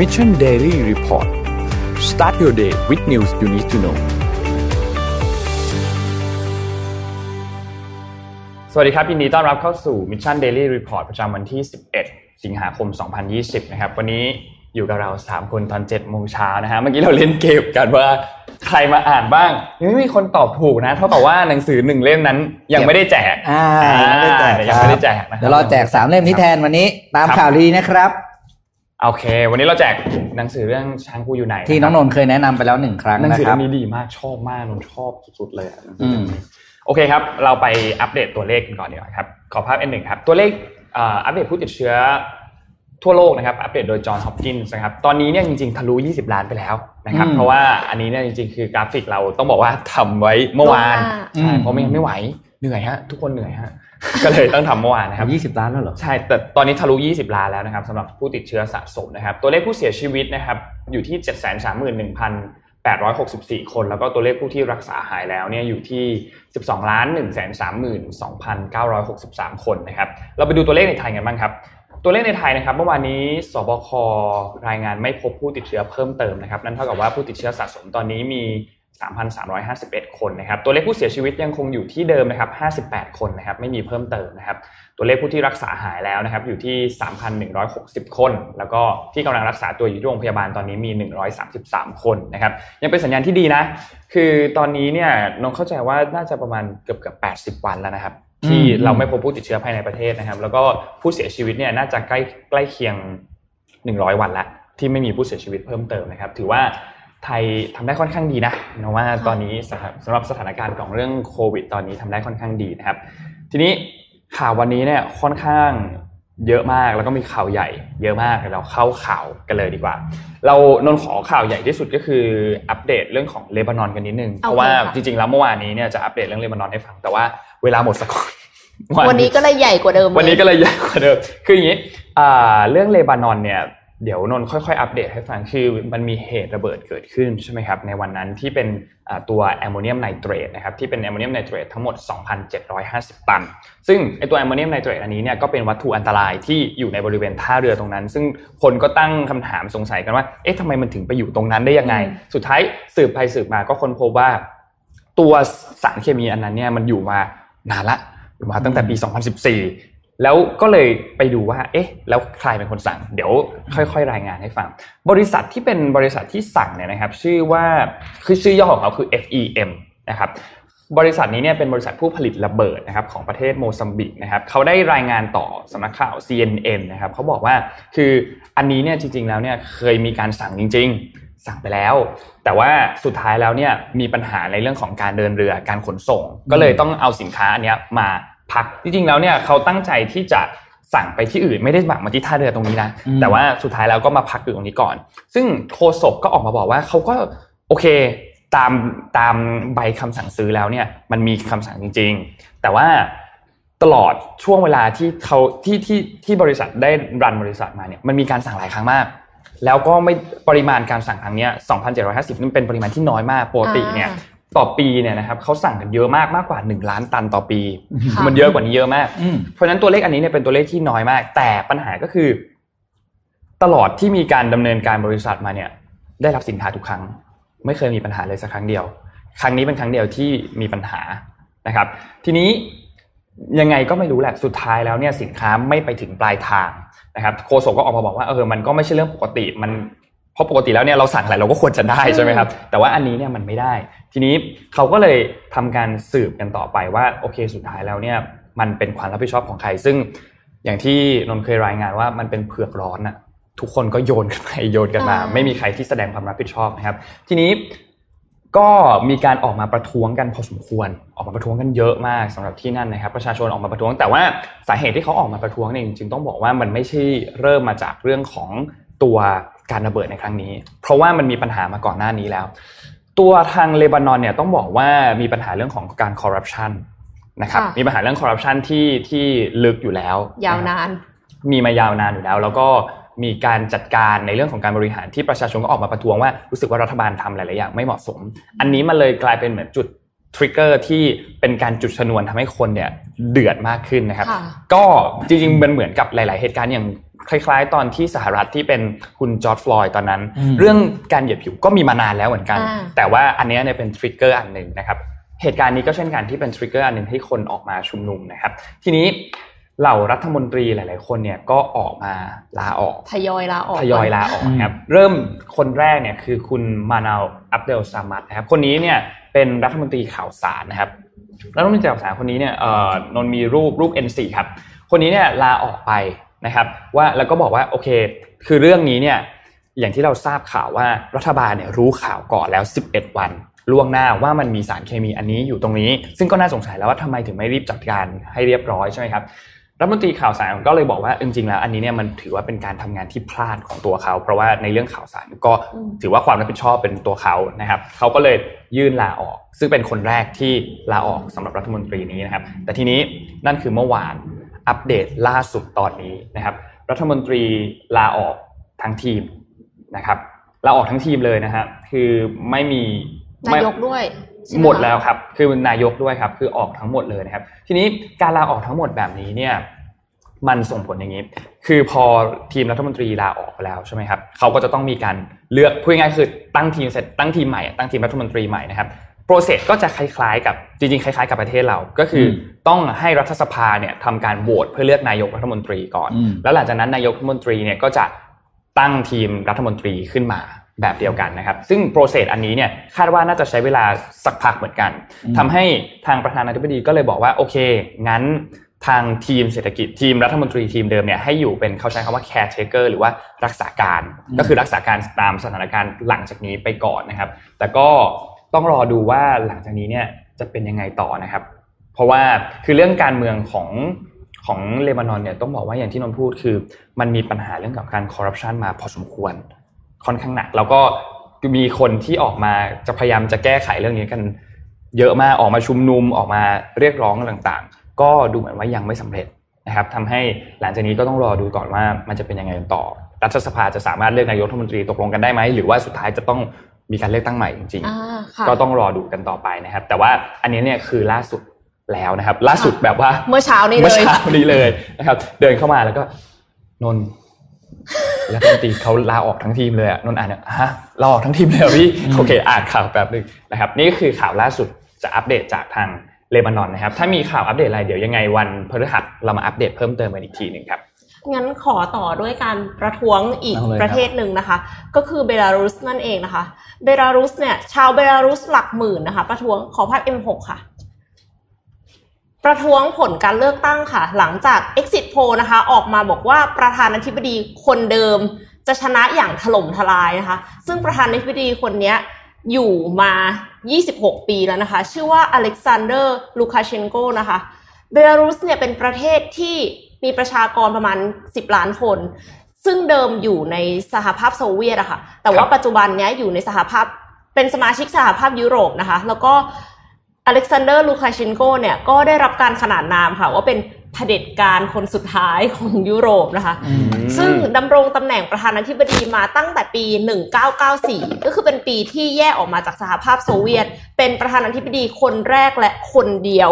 Mission Daily Report start your day with news you need to know สวัสดีครับ ยินดีต้อนรับเข้าสู่ Mission Daily Report ประจำวันที่ 11 สิงหาคม 2020 นะครับ วันนี้อยู่กับเรา 3 คนตอน7โมงเช้านะฮะ เมื่อกี้เราเล่นเกมกันว่าใครมาอ่านบ้างยังไม่มีคนตอบถูกนะ เท่ากับว่าหนังสือหนึ่งเล่มนั้นยังไม่ได้แจกอ่ายังไม่ได้แจกยังไม่ได้แจกนะคบเดี๋ยวเราแจกสามเล่มนี้แทนวันนี้ ตามครับข่าวดีนะครับ โอเค วันนี้เราแจกหนังสือเรื่องช้างกูอยู่ไหน ที่น้องนนท์เคยแนะนำไปแล้วหนึ่งครั้งหนังนะสือครัเล่บมนี้ดีมากชอบมากนนท์ชอบสุดๆเลยอะหนังสืออืเล่มมนี้โอเคครับ เราไปอัปเดตตัวเลขกันก่อนดีกว่าครับ ขอภาพ N1 ครับ ตัวเลขเอ่ออัปเดตผู้ติดเชื้อทั่วโลกนะครับ อัปเดตโดยจอห์นฮอปกินส์นะครับ ตอนนี้เนี่ยจริงๆ ทะลุ 20 ล้านไปแล้วนะครับ เพราะว่าอันนี้เนี่ยจริงๆ คือกราฟิกเราต้องบอกว่าทำไว้เมื่อวานอืมใช่เพราะไม่งั้นไม่ไหว เหนื่อยฮะ ทุกคนเหนื่อยฮะ ก็เลยต้องทำเมื่อวานนะครับยี่สิบล้านแล้วเหรอ ใช่ แต่ตอนนี้ทะลุ 20 ล้านแล้วนะครับสำหรับผู้ติดเชื้อสะสมนะครับ ตัวเลขผู้เสียชีวิตนะครับอยู่ที่ 731,864 คน แล้วก็ตัวเลขผู้ที่รักษาหายแล้วเนี่ยอยู่ที่ 12ล้าน132,963 คนนะครับ เราไปดูตัวเลขในไทยกันบ้างครับตัวเลขในไทยนะครับเมื่อวานนี้สบครายงานไม่พบผู้ติดเชื้อเพิ่มเติมนะครับ นั่นเท่ากับว่าผู้ติดเชื้อสะสมตอนนี้มี 3,351 คนนะครับ ตัวเลขผู้เสียชีวิตยังคงอยู่ที่เดิมนะครับ 58 คนนะครับ ไม่มีเพิ่มเติมนะครับ ตัวเลขผู้ที่รักษาหายแล้วนะครับ อยู่ที่ 3,160 คน แล้วก็ที่กำลังรักษาตัวอยู่ที่โรงพยาบาลตอนนี้มี 133 คนนะครับ ยังเป็นสัญญาณที่ดีนะ คือตอนนี้เนี่ยน้องเข้าใจว่าน่าจะประมาณเกือบเกือบ80 วันแล้วนะครับ ที่เราไม่พบผู้ติดเชื้อภายในประเทศนะครับ แล้วก็ผู้เสียชีวิตเนี่ยน่าจะใกล้ใกล้เคียง 100 วันละที่ไม่มีผู้เสียชีวิตเพิ่มเติมนะครับ ถือว่า ไทยทำได้ค่อนข้างดีนะนะว่าตอนนี้สถานสำหรับสถานการณ์ของเรื่องโควิด ตอนนี้ทำได้ค่อนข้างดีนะครับ ทีนี้ข่าววันนี้เนี่ยค่อนข้างเยอะมากแล้วก็มีข่าวใหญ่ เยอะมากเดี๋ยวเราเข้าข่าวกันเลยดีกว่า เรานนท์ขอข่าวใหญ่ที่สุดก็คืออัปเดตเรื่องของเลบานอนกันนิดนึงเพราะว่าค่ะจริงๆแล้วเมื่อวานนี้เนี่ยจะอัปเดตเรื่องเลบานอนให้ฟังแต่ว่าเวลาหมดสักก่อนวันนี้ก็เลยใหญ่กว่าเดิม วันนี้ก็เลยใหญ่กว่าเดิม คืออย่างนี้อ่าเรื่องเลบานอนเนี่ย เดี๋ยวนนท์ค่อยๆ อัปเดตให้ฟังคือมันมีเหตุระเบิดเกิดขึ้นใช่ไหมครับในวันนั้นที่เป็นตัวแอมโมเนียมไนเตรตนะครับที่เป็นแอมโมเนียมไนเตรตทั้งหมด 2,750 ตัน ซึ่งไอตัวแอมโมเนียมไนเตรตอันนี้เนี่ยก็เป็นวัตถุอันตรายที่อยู่ในบริเวณท่าเรือตรงนั้น ซึ่งคนก็ตั้งคำถามสงสัยกันว่าเอ๊ะทำไมมันถึงไปอยู่ตรงนั้นได้ยังไง สุดท้ายสืบไปสืบมาก็ค้นพบว่า ตัวสารเคมีอันนั้นเนี่ยมันอยู่มานานละอยู่มาตั้งแต่ปี 2014 แล้วก็เลยไปดูว่า เอ๊ะ แล้วใครเป็นคนสั่ง เดี๋ยวค่อย ๆ รายงานให้ฟัง บริษัทที่เป็นบริษัทที่สั่งเนี่ยนะครับ ชื่อว่าคือชื่อย่อของเขาคือ FEM นะครับ บริษัทนี้เนี่ยเป็นบริษัทผู้ผลิตระเบิดนะครับของประเทศโมซัมบิกนะครับเขาได้รายงานต่อสำนักข่าว CNN นะครับเขาบอกว่าคืออันนี้เนี่ยจริง ๆ แล้วเนี่ยเคยมีการสั่งจริง ๆสั่งไปแล้ว แต่ว่าสุดท้ายแล้วเนี่ยมีปัญหาในเรื่องของการเดินเรือการขนส่ง ก็เลยต้องเอาสินค้าอันนี้มา พักจริงๆแล้วเนี่ยเขาตั้งใจที่จะสั่งไปที่อื่นไม่ได้สั่งมาที่ท่าเรือตรงนี้นะอืมแต่ว่าสุดท้ายแล้วก็มาพักอยู่ตรงนี้ก่อน ซึ่งโฆษกก็ออกมาบอกว่าเขาก็โอเคตามตามใบคำสั่งซื้อแล้วเนี่ยมันมีคำสั่งจริง ๆ แต่ว่าตลอดช่วงเวลาที่เขาที่ที่ที่บริษัทได้รันบริษัทมาเนี่ยมันมีการสั่งหลายครั้งมาก แล้วก็ไม่ปริมาณการสั่งครั้งเนี้ย2,750 นี่เป็นปริมาณที่น้อยมากปกติเนี่ยอ่า ต่อปีเนี่ยนะครับเขาสั่งกันเยอะมากมากกว่า 1 ล้านตันต่อปีค่ะมันเยอะกว่านี้เยอะมากอืมเพราะฉะนั้นตัวเลขอันนี้เนี่ยเป็นตัวเลขที่น้อยมาก แต่ปัญหาก็คือ ตลอดที่มีการดำเนินการบริษัทมาเนี่ย ได้รับสินค้าทุกครั้ง ไม่เคยมีปัญหาเลยสักครั้งเดียว ครั้งนี้เป็นครั้งเดียวที่มีปัญหานะครับ ทีนี้ยังไงก็ไม่รู้แหละสุดท้ายแล้วเนี่ยสินค้าไม่ไปถึงปลายทางนะครับโฆษกก็ออกมาบอกว่าเออมันก็ไม่ใช่เรื่องปกติมันเพ ราะปกติแล้วเนี่ยเราสั่งอะไรเราก็ควรจะได้ใช่ไหมครับ แต่ว่าอันนี้เนี่ยมันไม่ได้ ทีนี้เขาก็เลยทำการสืบกันต่อไปว่าโอเคสุดท้ายแล้วเนี่ยมันเป็นความรับผิดชอบของใคร ซึ่งอย่างที่นนท์เคยรายงานว่ามันเป็นเผือกร้อนอะทุกคนก็โยนกันไปโยนกันมาอ่าไม่มีใครที่แสดงความรับผิดชอบนะครับ ทีนี้ก็มีการออกมาประท้วงกันพอสมควร ออกมาประท้วงกันเยอะมากสำหรับที่นั่นนะครับ ประชาชนออกมาประท้วง แต่ว่าสาเหตุที่เขาออกมาประท้วงเนี่ยจริงๆต้องบอกว่ามันไม่ใช่เริ่มมาจากเรื่องของตัว การระเบิดในครั้งนี้ เพราะว่ามันมีปัญหามาก่อนหน้านี้แล้ว ตัวทางเลบานอนเนี่ยต้องบอกว่ามีปัญหาเรื่องของการคอร์รัปชันนะครับค่ะมีปัญหาเรื่องคอร์รัปชันที่ที่ลึกอยู่แล้ว ยาวะครับนาน มีมายาวนานอยู่แล้ว แล้วก็มีการจัดการในเรื่องของการบริหารที่ประชาชนก็ออกมาประท้วงว่ารู้สึกว่ารัฐบาลทำหลาย ๆ อย่างไม่เหมาะสม อันนี้มันเลยกลายเป็นเหมือนจุด trigger ที่เป็นการจุดชนวนทำให้คนเนี่ยเดือดมากขึ้นนะครับค่ะก็จริง ๆ มันเหมือนกับหลาย ๆ เหตุการณ์อย่าง คล้ายๆ ตอนที่สหรัฐที่เป็นคุณจอร์จ ฟลอยด์ตอนนั้นอืมเรื่องการเหยียดผิวก็มีมานานแล้วเหมือนกันอ่าแต่ว่าอันเนี้ยเนี่ยเป็น trigger อันหนึ่งนะครับเหตุการณ์นี้ก็เช่นกันที่เป็น trigger อันหนึ่งให้คนออกมาชุมนุมนะครับ ทีนี้เหล่ารัฐมนตรีหลาย ๆ คนเนี่ยก็ออกมาลาออกทยอยลาออกทยอยลาออกนะครับเริ่มคนแรกเนี่ยคือคุณมานาลอับเดลซามัดนะครับ คนนี้เนี่ยเป็นรัฐมนตรีข่าวสารนะครับรัฐมนตรีข่าวสารคนนี้เนี่ยเอ่อนนมีรูปรูป N4 ครับคนนี้เนี่ยลาออกไป นะครับว่าแล้วก็บอกว่าโอเค คือเรื่องนี้เนี่ยอย่างที่เราทราบข่าวว่ารัฐบาลเนี่ยรู้ข่าวก่อนแล้ว 11 วันล่วงหน้าว่ามันมีสารเคมีอันนี้อยู่ตรงนี้ ซึ่งก็น่าสงสัยแล้วว่าทำไมถึงไม่รีบจัดการให้เรียบร้อยใช่ไหมครับรัฐมนตรีข่าวสารก็เลยบอกว่าจริงๆแล้วอันนี้เนี่ยมันถือว่าเป็นการทำงานที่พลาดของตัวเขา เพราะว่าในเรื่องข่าวสารก็ถือว่าความรับผิดชอบเป็นตัวเขานะครับเขาก็เลยยื่นลาออก ซึ่งเป็นคนแรกที่ลาออกสำหรับรัฐมนตรีนี้นะครับ แต่ทีนี้นั่นคือเมื่อวาน อัปเดตล่าสุดตอนนี้นะครับ รัฐมนตรีลาออกทั้งทีมนะครับลาออกทั้งทีมเลยนะฮะคือไม่มีนายกด้วยใช่ไหมดแล้วครับ คือนายกด้วยครับ คือออกทั้งหมดเลยนะครับ ทีนี้การลาออกทั้งหมดแบบนี้เนี่ย มันส่งผลอย่างนี้ คือพอทีมรัฐมนตรีลาออกไปแล้วใช่ไหมครับเขาก็จะต้องมีการเลือกพูดง่ายๆคือตั้งทีมเสร็จตั้งทีมใหม่ตั้งทีมรัฐมนตรีใหม่นะครับ โปรเซสก็จะคล้ายๆ กับจริงๆคล้ายๆ กับประเทศเรา ก็คืออต้องให้รัฐสภาเนี่ยทำการโหวตเพื่อเลือกนายกรัฐมนตรีก่อนอืมแล้วหลังจากนั้นนายกรัฐมนตรีเนี่ยก็จะตั้งทีมรัฐมนตรีขึ้นมาแบบเดียวกันนะครับ ซึ่งโปรเซสอันนี้เนี่ยคาดว่าน่าจะใช้เวลาสักพักเหมือนกันอืมทำให้ทางประธานาธิบดีก็เลยบอกว่าโอเค งั้นทางทีมเศรษฐกิจทีมรัฐมนตรีทีมเดิมเนี่ยให้อยู่เป็นเขาใช้คำว่า caretaker หรือว่ารักษาการ ก็คือรักษาการตามสถานการณ์หลังจากนี้ไปก่อนนะครับ แต่ก็ ต้องรอดูว่าหลังจากนี้เนี่ยจะเป็นยังไงต่อนะครับ เพราะว่าคือเรื่องการเมืองของของเลบานอนเนี่ยต้องบอกว่าอย่างที่นนพูดคือ มันมีปัญหาเรื่องกับการคอร์รัปชันมาพอสมควร ค่อนข้างหนัก แล้วก็มีคนที่ออกมาจะพยายามจะแก้ไขเรื่องนี้กันเยอะมากออกมาชุมนุมออกมาเรียกร้องต่างๆ ก็ดูเหมือนว่ายังไม่สำเร็จนะครับทำให้หลังจากนี้ก็ต้องรอดูก่อนว่ามันจะเป็นยังไงต่อ รัฐสภาจะสามารถเลือกนายกรัฐมนตรีตกลงกันได้ไหมหรือว่าสุดท้ายจะต้อง มีการเลือกตั้งใหม่จริงอ่าค่ะๆก็ต้องรอดูกันต่อไปนะครับ แต่ว่าอันนี้เนี่ยคือล่าสุดแล้วนะครับ ล่าสุดแบบว่าเมื่อเช้านี้เมื่อเลยเช้านี้เลยนะครับ เดินเข้ามาแล้วก็นนท์รัฐมนตรีเขาลาออกทั้งทีมเลยอะนนท์อ่านเนี่ยฮะลาออกทั้งทีมเลยเหรอพี่โอเคอ่านข่าวแป๊บหนึงนะครับ นี่ก็คือข่าวล่าสุดจะอัปเดตจากทางเลบานอนนะครับ ถ้ามีข่าวอัปเดตอะไรเดี๋ยวยังไงวันพฤหัสเรามาอัปเดตเพิ่มเติมกันอีกทีหนึ่งครับ งั้นขอต่อด้วยการประท้วงอีกเอาเลยครับประเทศหนึ่งนะคะ ก็คือเบลารุสนั่นเองนะคะ เบลารุสเนี่ย ชาวเบลารุสหลักหมื่นนะคะ ประท้วงขอภาพ M6 ค่ะ ประท้วงผลการเลือกตั้งค่ะ หลังจาก Exit Poll นะคะ ออกมาบอกว่าประธานาธิบดีคนเดิมจะชนะอย่างถล่มทลายนะคะ ซึ่งประธานาธิบดีคนเนี้ยอยู่มา 26 ปีแล้วนะคะ ชื่อว่าอเล็กซานเดอร์ลูคาเชนโกนะคะ เบลารุสเนี่ยเป็นประเทศที่ มีประชากรประมาณ 10 ล้านคน ซึ่งเดิมอยู่ในสหภาพโซเวียตอะค่ะ แต่ว่าครับปัจจุบันเนี้ยอยู่ในสหภาพเป็นสมาชิกสหภาพยุโรปนะคะ แล้วก็อเล็กซานเดอร์ลูคาเชนโกเนี่ยก็ได้รับการขนานนามค่ะ ว่าเป็นเผด็จการคนสุดท้ายของยุโรปนะคะ ซึ่งดำรงตำแหน่งประธานาธิบดีมาตั้งแต่ปี 1994 ก็คือเป็นปีที่แยกออกมาจากสหภาพโซเวียต เป็นประธานาธิบดีคนแรกและคนเดียว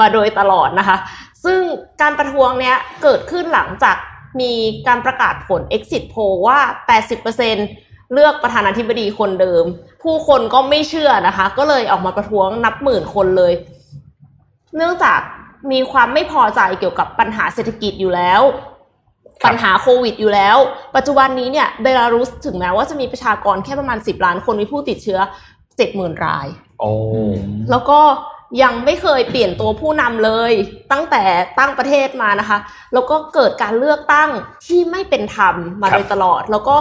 มาโดยตลอดนะคะ ซึ่งการประท้วงเนี้ยเกิดขึ้นหลังจากมีการประกาศผล exit poll ว่า 80%เลือกประธานาธิบดีคนเดิม ผู้คนก็ไม่เชื่อนะคะ ก็เลยออกมาประท้วงนับหมื่นคนเลย เนื่องจากมีความไม่พอใจเกี่ยวกับปัญหาเศรษฐกิจอยู่แล้วครับปัญหาโควิดอยู่แล้ว ปัจจุบันนี้เนี่ยเบลารุสถึงแม้ว่าจะมีประชากรแค่ประมาณ 10 ล้านคนมีผู้ติดเชื้อ 70,000 รายโอ้แล้วก็ ยังไม่เคยเปลี่ยนตัวผู้นำเลย ตั้งแต่ตั้งประเทศมานะคะ แล้วก็เกิดการเลือกตั้งที่ไม่เป็นธรรมมาโดยตลอด แล้วก็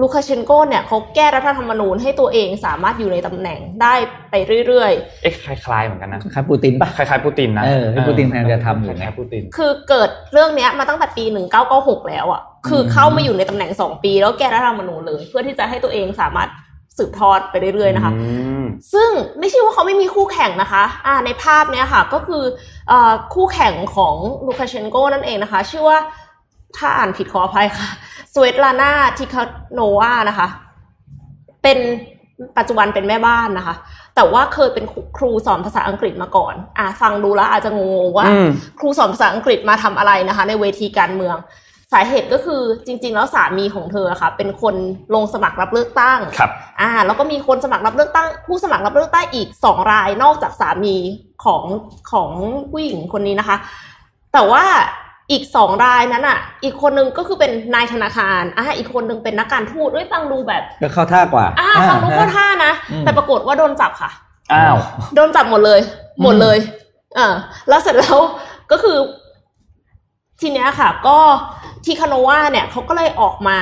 ลูคาเชนโกเนี่ยเขาแก้รัฐธรรมนูญให้ตัวเองสามารถอยู่ในตำแหน่งได้ไปเรื่อยเอ๊ะคล้ายๆเหมือนกันนะ คล้ายปูตินปะคล้ายๆปูตินนะเออที่ปูตินพยายามจะทำอยู่คไงล้ายๆปูตินๆคือเกิดเรื่องเนี้ยมาตั้งแต่ปี 1996 แล้วอะ่ะ คือเข้ามาอยู่ในตำแหน่ง 2 ปี แล้วแก้รัฐธรรมนูญเลย เพื่อที่จะให้ตัวเองสามารถ สืบทอดไปเรื่อยๆนะคะอืมซึ่งไม่ใช่ว่าเขาไม่มีคู่แข่งนะคะอ่าในภาพเนี้ยค่ะก็คือเอ่อคู่แข่งของลูคาเชนโกนั่นเองนะคะ ชื่อว่าถ้าอ่านผิดขออภัยค่ะสเวตลานาทิคาโนวานะคะ เป็นปัจจุบันเป็นแม่บ้านนะคะ แต่ว่าเคยเป็นครูสอนภาษาอังกฤษมาก่อน อ่าฟังดูแล้วอาจจะงงๆว่าอืมครูสอนภาษาอังกฤษมาทำอะไรนะคะ ในเวทีการเมือง สาเหตุก็คือจริง ๆ แล้วสามีของเธออะค่ะเป็นคนลงสมัครรับเลือกตั้งครับอ่าแล้วก็มีคนสมัครรับเลือกตั้ง ผู้สมัครรับเลือกตั้งอีกสองรายนอกจากสามีของของผู้หญิงคนนี้นะคะ แต่ว่าอีกสองรายนั้นอะ อีกคนนึงก็คือเป็นนายธนาคารอ่าอีกคนนึงเป็นนักการทูตด้วยฟังดูแบบก็เข้าท่ากว่าอ่าฟังดูเข้าท่านะอืมแต่ปรากฏว่าโดนจับค่ะอ้าวโดนจับหมดเลย หมดเลยอ่าแล้วเสร็จแล้วก็คือ ทีเนี้ยค่ะ ก็ ที่คาโนวาเนี่ยเขาก็เลยออกมา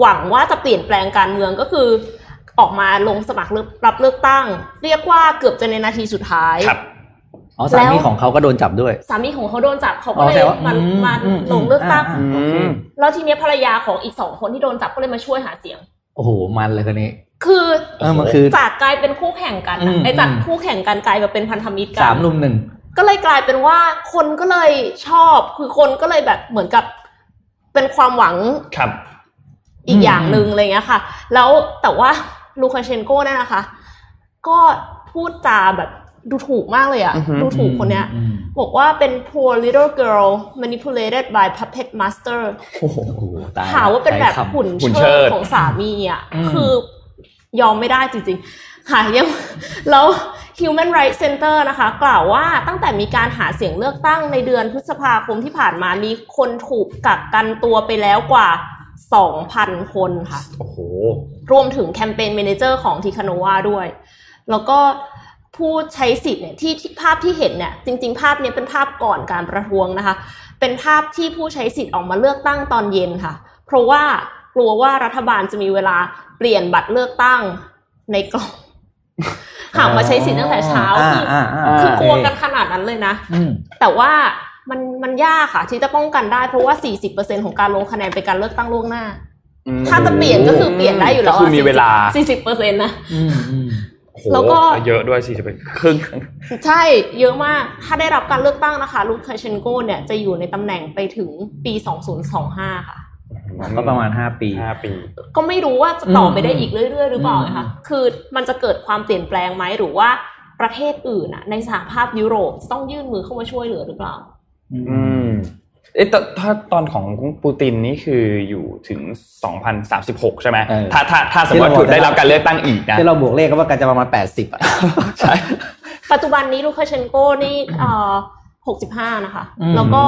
หวังว่าจะเปลี่ยนแปลงการเมืองก็คือ ออกมาลงสมัครเลือกรับเลือกตั้ง เรียกว่าเกือบจะในนาทีสุดท้ายครับอ๋อสามีของเขาก็โดนจับด้วย สามีของเขาโดนจับเขาก็อ๋อเลยแต่ว่ามาอืมมาอืมลงเลือกตั้งอ่าอ่าโอเคแล้วทีเนี้ยภรรยาของอีกสองคนที่โดนจับก็เลยมาช่วยหาเสียง โอ้โหมันเลยคนนี้ คือเออมันคือจากกลายเป็นคู่แข่งกันอือะมไอ้จากอืมคู่แข่งกันกลายมาเป็นพันธมิตรกัสามลุมหนึ่งก็เลยกลายเป็นว่าคนก็เลยชอบคือคนก็เลยแบบเหมือนกับ เป็นความหวังครับอีกอย่างหนึ่งอะไรเงี้ยค่ะ แล้วแต่ว่าลูคาเชนโก้เนี่ยนะคะ ก็พูดจาแบบดูถูกมากเลยอะอือหือดูถูกคนเนี้ยอืมบอกว่าเป็น poor little girl manipulated by puppet master โอ้โหตายหาว่าเป็นแบบใช้คำหุ่นหุ่นเชิเชิดดของสามีอะอืมคือยอมไม่ได้จริงๆ ค่ะยังแล้ว Human Rights Center นะคะ กล่าวว่าตั้งแต่มีการหาเสียงเลือกตั้งในเดือนพฤษภาคมที่ผ่านมามีคนถูกกักกันตัวไปแล้วกว่า 2,000 คนค่ะ โอ้โห รวมถึงแคมเปญ m ม n เจอร์ของทีคาโนวาด้วย แล้วก็ผู้ใช้สิทธิ์เนี่ยที่ที่ภาพที่เห็นเนี่ยจริง ๆ ภาพเนี้ยเป็นภาพก่อนการประท้วงนะคะ เป็นภาพที่ผู้ใช้สิทธิ์ออกมาเลือกตั้งตอนเย็นค่ะ เพราะว่ากลัวว่ารัฐบาลจะมีเวลาเปลี่ยนบัตรเลือกตั้งในกล่อง หากมาใช้สิทธิ์ตั้งแต่เช้าอ่าคืออ่าอ่าคือกลัวกันขนาดนั้นเลยนะอืมแต่ว่ามันมันยากค่ะ ที่จะป้องกันได้เพราะว่า 40%ของการลงคะแนนเป็นการเลือกตั้งล่วงหน้า ถ้าจะเปลี่ยนก็คือเปลี่ยนได้อยู่แล้วก็คือมีเวลาสี่สิบเปอร์เซ็นต์นะอืมอืมโอ้โหแล้วก็เยอะด้วยสี่สิบเป็นครึ่งใช่เยอะมาก ถ้าได้รับการเลือกตั้งนะคะลูคาเชนโกเนี่ยจะอยู่ในตำแหน่งไปถึงปี 2025 ค่ะ ก็ประมาณห้าปีห้าปี ก็ไม่รู้ว่าจะต่อไปได้อืมอีกเรื่อยๆ หรือเปล่าอืมนะคะคือมันจะเกิดความเปลี่ยนแปลงไหมหรือว่าประเทศอื่นอะในสหภาพยุโรปจะต้องยื่นมือเข้ามาช่วยเหลือหรือเปล่า อืมเอ๊ะแต่ถ้าตอนของปูตินนี่คืออยู่ถึง 2036 ใช่ไหมเออถ้าถ้าถ้าสมมติว่าถูกได้รับการเลือกตั้งอีกนะที่เราบวกเลขก็ว่ากันจะประมาณแปดสิบอะใช่ปัจจุบันนี้ลูคาเชนโกนี่เอ่อ65 นะคะอืมแล้วก็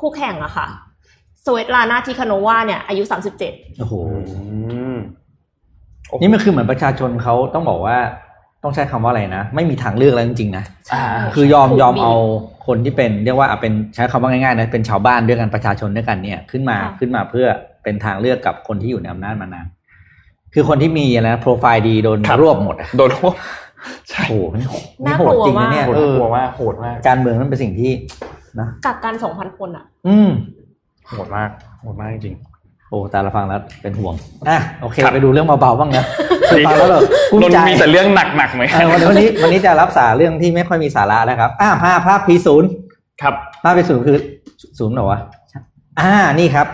คู่แข่งอะค่ะ สเวตลานาทิคาโนวาเนี่ย อายุ37โอ้โหอืมโอ้โหนี่มันคือเหมือนประชาชนเขาต้องบอกว่าต้องใช้คำว่าอะไรนะ ไม่มีทางเลือกแล้วจริงๆนะอ่าคือยอมถูกยอมบีบเอาคนที่เป็นเรียกว่าเอาเป็นใช้คำว่าง่ายๆนะเป็นชาวบ้านด้วยกันประชาชนด้วยกันเนี่ยขึ้นมาค่ะขึ้นมาเพื่อเป็นทางเลือกกับคนที่อยู่ในอำนาจมานานคือคนที่มีอะไรนะโปรไฟล์ดีโดนครับรวบหมดอะโดนรวบใช่โอ้โหนี่นี่น่าโหกดลัวจริงนะเนี่ยมากโหดเออกลัวมากโหดมากการเมืองนั้นเป็นสิ่งที่นะกักกัน2,000คนอะอืม โหดมากโหดมากจริงโอ้แต่ละฟังแล้วเป็นห่วงอะโอเคครับไปดูเรื่องเบาๆบ้างนะดีฟังแล้วแบบภูนมินใจท์มีแต่เรื่องหนักๆไหมเออวันนี้วันนี้วันนี้จะรับสารเรื่องที่ไม่ค่อยมีสาระนะครับอ่าภาพภาพ P0 ครับภาพ P0 คือศูนย์เหรอวะอ่านี่ครับ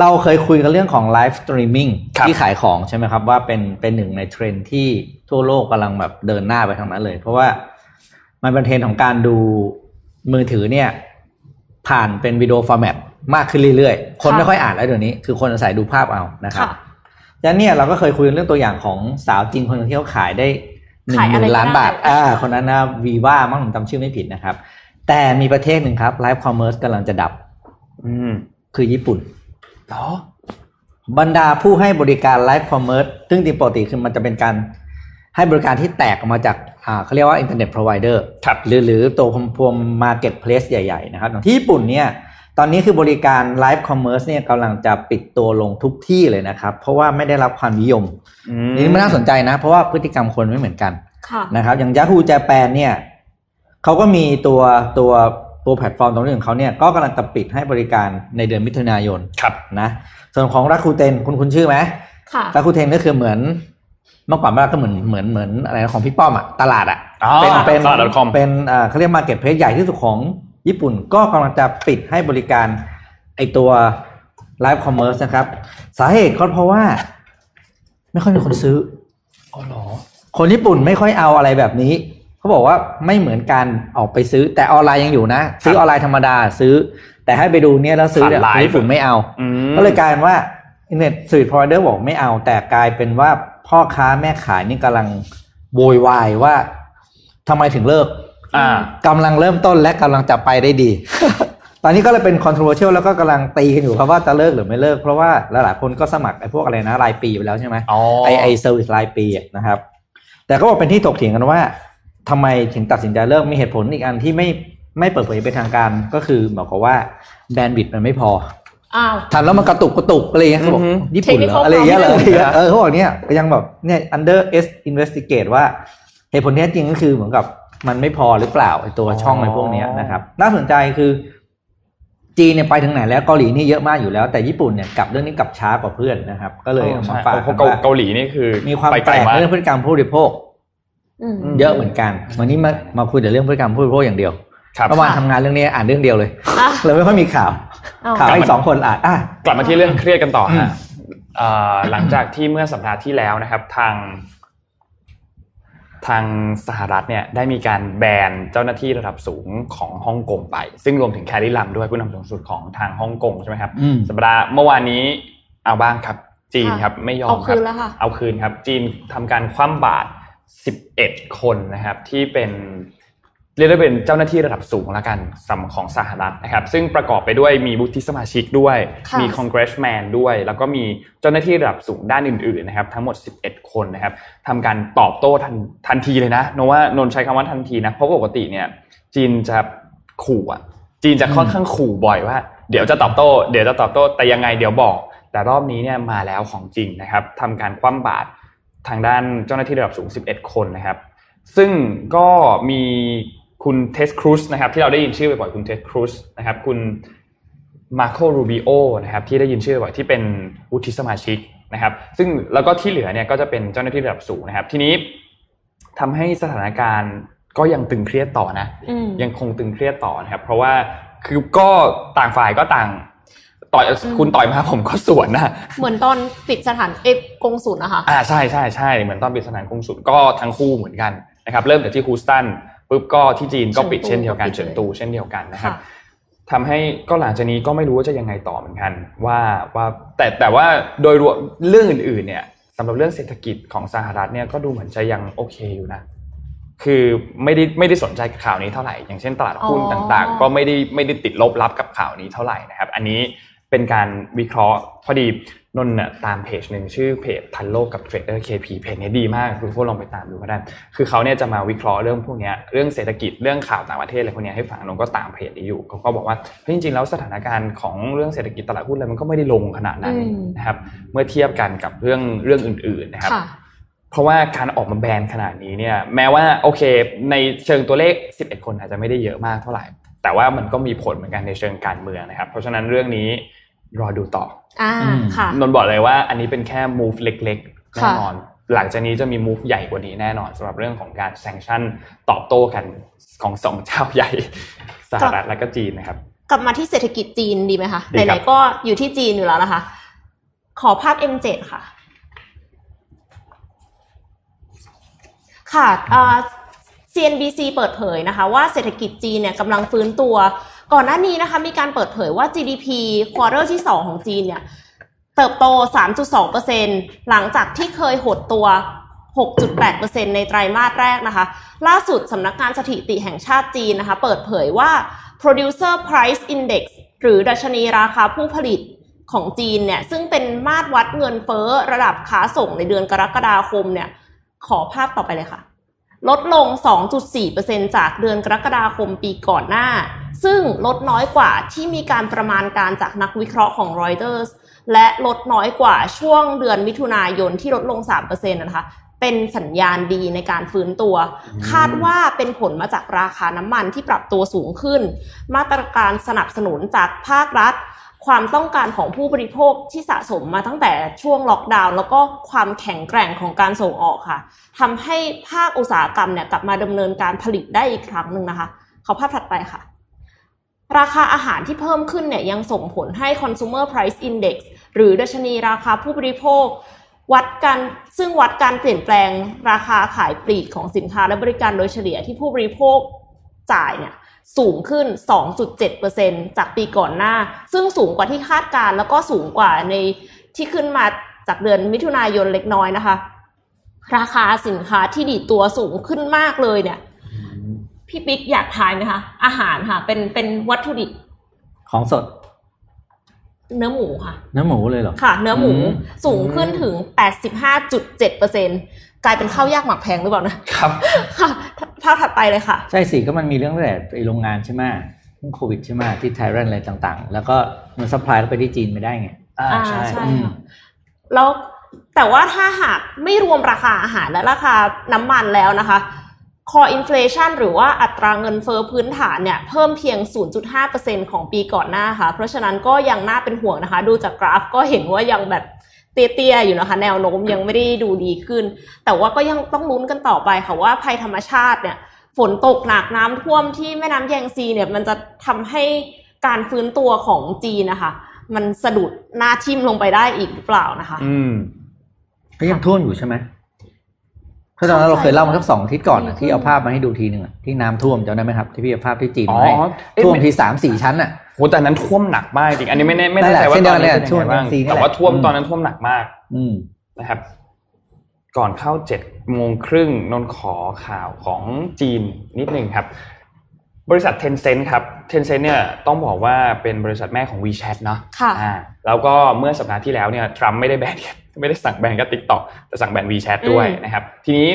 เราเคยคุยกันเรื่องของไลฟ์สตรีมมิ่งครับที่ขายของใช่ไหมครับว่าเป็นเป็นหนึ่งในเทรนด์ที่ทั่วโลกกำลังแบบเดินหน้าไปทางนั้นเลย เพราะว่ามันเป็นเทรนด์ของการดูมือถือเนี่ย ผ่านเป็น video format มากขึ้นเรื่อยๆ คนค่ะไม่ค่อยอ่านแล้วเดี๋ยวนี้ คือคนอาศัยดูภาพเอานะครับค่ะดังนั้นเนี่ยเราก็เคยคุยเรื่องตัวอย่างของสาวจีนคนหนึ่งที่เขาขายได้หนึ่งขายอะไรหมื่นล้านก็ได้บาทอ่าคนนั้นนะวีว่ามั้งผมจำชื่อไม่ผิดนะครับ แต่มีประเทศหนึ่งครับ live commerce กำลังจะดับ อืม คือญี่ปุ่นเหรอบรรดาผู้ให้บริการ live commerce ซึ่งจริงปกติคือมันจะเป็นการให้บริการที่แตกออกมาจากอ่าเขาเรียกว่า internet provider ครับหรือหรือตัวพวก marketplace ใหญ่ ๆ นะครับอย่างที่ญี่ปุ่นเนี่ย ตอนนี้คือบริการ live commerce เนี่ยกำลังจะปิดตัวลงทุกที่เลยนะครับ เพราะว่าไม่ได้รับความนิยมอืมนี่มันน่าสนใจนะ เพราะว่าพฤติกรรมคนไม่เหมือนกันค่ะนะครับ อย่าง Yahoo Japan เนี่ยเขาก็มีตัวตัวตัวแพลตฟอร์มตรงนี้ของเขาเนี่ยก็กำลังจะปิดให้บริการในเดือนมิถุนายนครับนะ ส่วนของ Rakuten คุณคุณรู้ชื่อไหมค่ะ Rakuten ก็คือเหมือนเมื่อก่อนมันก็เหมือนเหมือนเหมือนอะไรนะของพี่ป้อมอะตลาดอะอ๋อเป็นเป็นตลาด .com เป็นอ่าเขาเรียก marketplace ใหญ่ที่สุดของ ญี่ปุ่นก็กำลังจะปิดให้บริการไอตัว live commerce นะครับ สาเหตุก็เพราะว่า ไม่ค่อยมีคนซื้ออ๋อเหรอคนญี่ปุ่นไม่ค่อยเอาอะไรแบบนี้ เขาบอกว่าไม่เหมือนการออกไปซื้อ แต่ออนไลน์ยังอยู่นะ ซื้อออนไลน์ธรรมดาซื้อ แต่ให้ไปดูเนี่ยแล้วซื้อเนี่ยผ่านไลฟ์ ญี่ปุ่นไม่เอาอืมก็เลยกลายเป็นว่า internet provider บอกไม่เอา แต่กลายเป็นว่าพ่อค้าแม่ขายนี่กำลังโวยวายว่าทำไมถึงเลิก อ่ากำลังเริ่มต้นและกำลังจะไปได้ดี ตอนนี้ก็เลยเป็น controversial แล้วก็กำลังตีกันอยู่ครับว่าจะเลิกหรือไม่เลิก เพราะว่าหลายๆคนก็สมัครไอ้พวกอะไรนะรายปีไปแล้วใช่ไหมอ๋อไอไอ service รายปีอะนะครับ แต่ก็บอกเป็นที่ถกเถียงกันว่าทำไมถึงตัดสินใจเลิกมีเหตุผลอีกอันที่ไม่ไม่เปิดเผยเป็นทางการก็คือบอกว่าแบนด์วิดมันไม่พออ้าวทำแล้วมันกระตุกกระตุกอะไรอย่างเงี้ยเขาบอกอือฮึญี่ปุ่นเหรอ Technical อะไรอย่างเงี้ยเหรอ problem เออเขาบอกเนี่ยก็ยังแบบเนี่ย under s investigate ว่าเหตุผลที่แท้จริงก็คือเหมือนกับ มันไม่พอหรือเปล่าไอตัวช่องในพวกเนี้ยนะครับน่าสนใจคือจีนเนี่ยไปถึงไหนแล้วเกาหลีนี่เยอะมากอยู่แล้วแต่ญี่ปุ่นเนี่ยกลับเรื่องนี้กลับช้ากว่าเพื่อนนะครับ ก็เลยเอามาฝากเพกันราะเกาว่าเกาหลีนี่คือ มีความไปแปไกลลกมากเรื่องพฤติกรรมผู้บริโภคอืมเยอะเหมือนกัน วันนี้มามาคุยแต่เรื่องพฤติกรรมผู้บริโภคอย่างเดียวครับเมื่อวานทำงานเรื่องนี้อ่านเรื่องเดียวเลยอะเลยไม่ค่อยมีข่าวเอาข่าวอีกสองคนอ่านอะกลับมาที่เรื่องเครียดกันต่ออืมฮะเอ่อหลังจากที่เมื่อสัปดาห์ที่แล้วนะครับ ทาง ทางสหรัฐเนี่ยได้มีการแบนเจ้าหน้าที่ระดับสูงของฮ่องกงไป ซึ่งรวมถึงแคริลัมด้วยผู้นำสูงสุดของทางฮ่องกงใช่ไหมครับอืมสัปดาห์เมื่อวานนี้เอาบ้างครับจีนครับไม่ยอมเอาคคืรับนแล้วค่ะเอาคืนครับ จีนทำการคว่ำบาตร11 คนนะครับที่เป็น เรียกได้เป็นเจ้าหน้าที่ระดับสูงละกันสำของสหรัฐนะครับ ซึ่งประกอบไปด้วยมีวุฒิสมาชิกด้วยค่ะมี congressman ด้วย แล้วก็มีเจ้าหน้าที่ระดับสูงด้านอื่นๆนะครับ ทั้งหมด 11 คนนะครับทำการตอบโต้ทันทันทีเลยนะนว่านนท์ใช้คำว่าทันทีนะ เพราะปกติเนี่ย จีนจะขู่อะ จีนจะค่อนข้างขู่บ่อยว่า เดี๋ยวจะตอบโต้ เดี๋ยวจะตอบโต้แต่ยังไงเดี๋ยวบอก แต่รอบนี้เนี่ยมาแล้วของจริงนะครับทำการคว่ำบาตรทางด้านเจ้าหน้าที่ระดับสูง 11 คนนะครับ ซึ่งก็มี คุณเทดครูซนะครับที่เราได้ยินชื่อบ่อยๆคุณเทดครูซนะครับคุณมาร์โกรูบิโอนะครับที่ได้ยินชื่อบ่อยที่เป็นวุฒิสมาชิกนะครับ ซึ่งแล้วก็ที่เหลือเนี่ยก็จะเป็นเจ้าหน้าที่ระดับสูงนะครับ ทีนี้ทำให้สถานการณ์ก็ยังตึงเครียดต่อนะอืมยังคงตึงเครียดต่อนะครับ เพราะว่าคือก็ต่างฝ่ายก็ต่างต่อยอืมคุณต่อยมาผมก็สวนนะเหมือนตอนปิดสถานเอยกงสุลนะคะอ่าใช่ใช่ใช่เหมือนตอนปิดสถานกงสุลก็ทั้งคู่เหมือนกันนะครับ เริ่มจากที่ฮูสตัน ปุ๊บก็ที่จีนก็ปิดเฉิเช่นนตูเดียวกันก็ปิดเฉินตูเช่นเดียวกันนะครับค่ะทำให้ก็หลังจากนี้ก็ไม่รู้ว่าจะยังไงต่อเหมือนกัน ว่าว่าแต่แต่ว่าโดยรวมเรื่องอื่นๆเนี่ยสำหรับเรื่องเศรษฐกิจของสหรัฐเนี่ยก็ดูเหมือนจะยังโอเคอยู่นะคือไม่ได้ไม่ได้สนใจกับข่าวนี้เท่าไหร่ อย่างเช่นตลาดหุ้นอ๋อต่างๆ ก็ไม่ได้ไม่ได้ติดลบรับกับข่าวนี้เท่าไหร่นะครับ อันนี้เป็นการวิเคราะห์พอดี นนท์น่ะตามเพจหนึ่งชื่อเพจทันโลกกับเทรดเดอร์เคพีเพจนี้ดีมากคุณผู้ชมลองไปตามดูก็ได้ คือเขาเนี่ยจะมาวิเคราะห์เรื่องพวกเนี้ยเรื่องเศรษฐกิจเรื่องข่าวต่างประเทศอะไรพวกเนี้ยให้ฟังนนท์ก็ตามเพจนี้อยู่เขาก็บอกว่าเฮ้ยจริงๆแล้วสถานการณ์ของเรื่องเศรษฐกิจตลาดหุ้นอะไรมันก็ไม่ได้ลงขนาดนั้นอืมนะครับ เมื่อเทียบกันกับเรื่องเรื่องอื่น ๆนะครับค่ะเพราะว่าการออกมาแบนขนาดนี้เนี่ยแม้ว่าโอเค ในเชิงตัวเลข 11 คนอาจจะไม่ได้เยอะมากเท่าไหร่ แต่ว่ามันก็มีผลเหมือนกันในเชิงการเมืองนะครับ เพราะฉะนั้นเรื่องนี้รอดูต่อ อ่าอืมค่ะนนท์บอกเลยว่าอันนี้เป็นแค่ move เล็กๆแน่ค่ะนอน หลังจากนี้จะมี move ใหญ่กว่านี้แน่นอนสำหรับเรื่องของการแซงชั่นตอบโต้กันของสองเจ้าใหญ่สหรัฐและก็จีนนะครับ กลับมาที่เศรษฐกิจจีนดีไหมคะดีครับไหนๆก็อยู่ที่จีนอยู่แล้วนะคะ ขอภาพ M7 ค่ะค่ะอ่า CNBC เปิดเผยนะคะ ว่าเศรษฐกิจจีนเนี่ยกำลังฟื้นตัว ก่อนหน้านี้นะคะมีการเปิดเผยว่า GDP quarter ที่ 2 ของจีนเนี่ยเติบโต 3.2%หลังจากที่เคยหดตัว 6.8%ในไตรมาสแรกนะคะ ล่าสุดสำนักงานสถิติแห่งชาติจีนนะคะ เปิดเผยว่า producer price index หรือดัชนีราคาผู้ผลิตของจีนเนี่ยซึ่งเป็นมาตรวัดเงินเฟ้อระดับค้าส่งในเดือนกรกฎาคมเนี่ยขอภาพต่อไปเลยค่ะ ลดลง 2.4%จากเดือนกรกฎาคมปีก่อนหน้า ซึ่งลดน้อยกว่าที่มีการประมาณการจากนักวิเคราะห์ของ Reuters และลดน้อยกว่าช่วงเดือนมิถุนายนที่ลดลง 3%นะคะเป็นสัญญาณดีในการฟื้นตัว คาดว่าเป็นผลมาจากราคาน้ำมันที่ปรับตัวสูงขึ้น มาตรการสนับสนุนจากภาครัฐ ความต้องการของผู้บริโภคที่สะสมมาตั้งแต่ช่วงล็อกดาวน์แล้วก็ความแข็งแกร่งของการส่งออกค่ะทำให้ภาคอุตสาหกรรมเนี่ยกลับมาดำเนินการผลิตได้อีกครั้งหนึ่งนะคะ เขาภาพถัดไปค่ะ ราคาอาหารที่เพิ่มขึ้นเนี่ยยังส่งผลให้ consumer price index หรือดัชนีราคาผู้บริโภค วัดการซึ่งวัดการเปลี่ยนแปลงราคาขายปลีกของสินค้าและบริการโดยเฉลี่ยที่ผู้บริโภคจ่ายเนี่ย สูงขึ้น 2.7%จากปีก่อนหน้า ซึ่งสูงกว่าที่คาดการณ์แล้วก็สูงกว่าในที่ขึ้นมาจากเดือนมิถุนายนเล็กน้อยนะคะ ราคาสินค้าที่ดีดตัวสูงขึ้นมากเลยเนี่ย พี่ปิ๊กอยากทายไหมคะ อาหารค่ะ เป็นเป็นวัตถุดิบของสด เนื้อหมูค่ะ เนื้อหมูเลยเหรอ ค่ะ เนื้อหมูอืมสูงขึ้นถึง 85.7% กลายเป็นข้าวยากหมักแพงหรือเปล่านะครับค่ะภาพถัดไปเลยค่ะ ใช่สิก็มันมีเรื่องตั้งแต่ไอโรงงานใช่ไหมเรื่องโควิดใช่ไหมที่ไทยแลนด์อะไรต่างๆ แล้วก็มัน supply ไปที่จีนไม่ได้ไงอ่าอ่าใช่ใช่อืมค่ะแล้วแต่ว่าถ้าหากไม่รวมราคาอาหารและราคาน้ำมันแล้วนะคะ core inflation หรือว่าอัตราเงินเฟ้อพื้นฐานเนี่ยเพิ่มเพียง 0.5%ของปีก่อนหน้าค่ะ เพราะฉะนั้นก็ยังน่าเป็นห่วงนะคะ ดูจากกราฟก็เห็นว่ายังแบบ เตี้ยๆอยู่นะคะ แนวโน้มยังไม่ได้ดูดีขึ้น แต่ว่าก็ยังต้องลุ้นกันต่อไปค่ะว่าภัยธรรมชาติเนี่ย ฝนตกหนักน้ำท่วมที่แม่น้ำแยงซีเนี่ยมันจะทำให้การฟื้นตัวของจีนนะคะ มันสะดุดหน้าทิ่มลงไปได้อีกหรือเปล่านะคะ อืมก็ยังท่วมอยู่ใช่ไหม เพราะตอนนั้นเราเคยเล่ามาสักสองอาทิตย์ก่อนอะที่เอาภาพมาให้ดูทีหนึ่งอะที่น้ำท่วมจำได้ไหมครับที่พี่เอาภาพที่จีนอ๋อมาให้เอ๊ะท่วมทีสามสี่ชั้นอะโหแต่นั้นท่วมหนักมากจริงอันนี้ไม่แน่ไม่นั่แน่นแหละใจว่าเส้นเดีตยวอนกันนี้เนี่ยเป็นยังไงบ้างช่วงซีนี่แหละแต่ว่าท่วมอืมตอนนั้นท่วมหนักมาก อืมนะครับ ก่อนเข้าเจ็ดโมงครึ่งนนท์ขอข่าวของจีนนิดหนึ่งครับ บริษัท Tencent ครับ Tencent เนี่ยต้องบอกว่าเป็นบริษัทแม่ของ WeChat เนาะค่ะอ่าแล้วก็เมื่อสัปดาห์ที่แล้วเนี่ยทรัมป์ไม่ได้แบน ไม่ได้สั่งแบนกับ TikTok แต่สั่งแบน WeChat ด้วยอืมนะครับ ทีนี้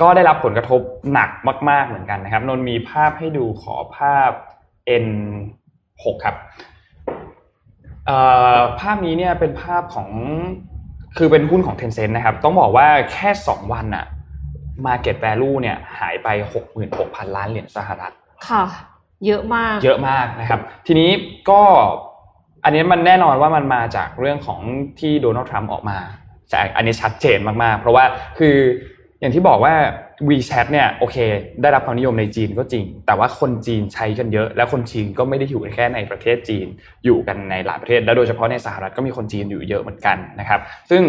ก็ได้รับผลกระทบหนักมาก ๆเหมือนกันนะครับ นนท์มีภาพให้ดูขอภาพ N6 ครับเอ่อภาพนี้เนี่ยเป็นภาพของคือเป็นหุ้นของ Tencent นะครับ ต้องบอกว่าแค่ 2 วันอะ Market Value เนี่ยหายไป 66,000 ล้านเหรียญสหรัฐ ค่ะ เยอะมาก เยอะมากนะครับ ทีนี้ก็อันนี้มันแน่นอนว่ามันมาจากเรื่องของที่โดนัลด์ทรัมป์ออกมา แต่อันนี้ชัดเจนมากๆ เพราะว่าคืออย่างที่บอกว่า WeChat เนี่ยโอเค ได้รับความนิยมในจีนก็จริง แต่ว่าคนจีนใช้กันเยอะ และคนจีนก็ไม่ได้อยู่แค่ในประเทศจีน อยู่กันในหลายประเทศ และโดยเฉพาะในสหรัฐก็มีคนจีนอยู่เยอะเหมือนกันนะครับ ซึ่ง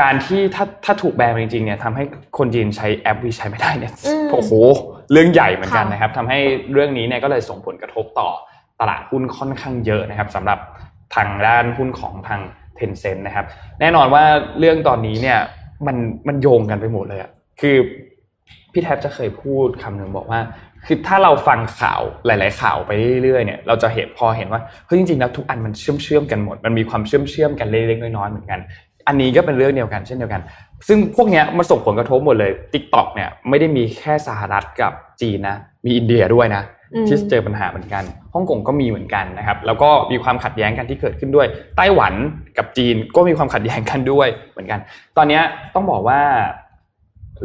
การที่ถ้าถ้าถูกแบนไปจริงๆเนี่ยทำให้คนจีนใช้แอป WeChat ไม่ได้เนี่ยอืมโอ้โหเรื่องใหญ่เหมือนกันค่ะนะครับทำให้เรื่องนี้เนี่ยก็เลยส่งผลกระทบต่อตลาดหุ้นค่อนข้างเยอะนะครับสำหรับทางด้านหุ้นของทาง Tencent นะครับ แน่นอนว่าเรื่องตอนนี้เนี่ยมันมันโยงกันไปหมดเลยอะคือพี่แท็บจะเคยพูดคำหนึ่งบอกว่า คือถ้าเราฟังข่าวหลาย ๆ ข่าวไปเรื่อยๆเนี่ยเราจะเห็นพอเห็นว่าเฮ้ยจริงๆแล้วทุกอันมันเชื่อมเชื่อมกันหมด มันมีความเชื่อมเชื่อมกันเล็กๆน้อยๆเหมือนกัน อันนี้ก็เป็นเรื่องเดียวกันเช่นเดียวกัน ซึ่งพวกเนี้ยมันส่งผลกระทบหมดเลย Tik t o อกเนี่ยไม่ได้มีแค่สหรัฐกับจีนนะมีอินเดียด้วยนะ ที่เจอปัญหาเหมือนกันฮ่องกงก็มีเหมือนกันนะครับ แล้วก็มีความขัดแย้งกันที่เกิดขึ้นด้วย ไต้หวันกับจีนก็มีความขัดแย้งกันด้วยเหมือนกัน ตอนเนี้ยต้องบอกว่า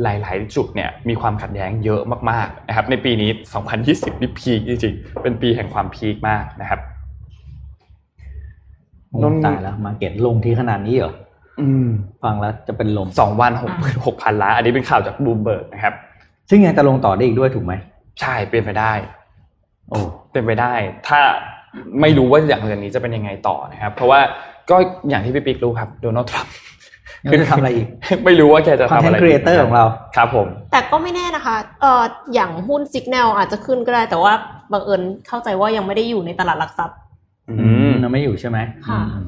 หลาย ๆ จุดเนี่ยมีความขัดแย้งเยอะมากๆนะครับ ในปีนี้ 2020 นี่พีคจริงๆ เป็นปีแห่งความพีคมากนะครับโอ้ตายแล้วมาเก็ตลงที่ขนาดนี้เหรออืมฟังแล้วจะเป็นลมสองวันหกหกพันล้านอันนี้เป็นข่าวจากบลูมเบิร์กนะครับ ซึ่งยังจะลงต่อได้อีกด้วยถูกไหม ใช่เป็นไปได้ โอ้เป็นไปได้ ถ้าไม่รู้ว่าอย่างเรื่องนี้จะเป็นยังไงต่อนะครับ เพราะว่าก็อย่างที่พี่ปิ๊กรู้ครับโดนัลด์ทรัมป์ยังจะทำอะไรอีก ไม่รู้ว่าแกจะทำ content อะไร creator ของเราครับผม แต่ก็ไม่แน่นะคะเอ่ออย่างหุ้น Signal อาจจะขึ้นก็ได้ แต่ว่าบังเอิญเข้าใจว่ายังไม่ได้อยู่ในตลาดหลักทรัพย์ อือืมมเราไม่อยู่ใช่ไหมค่ะอืม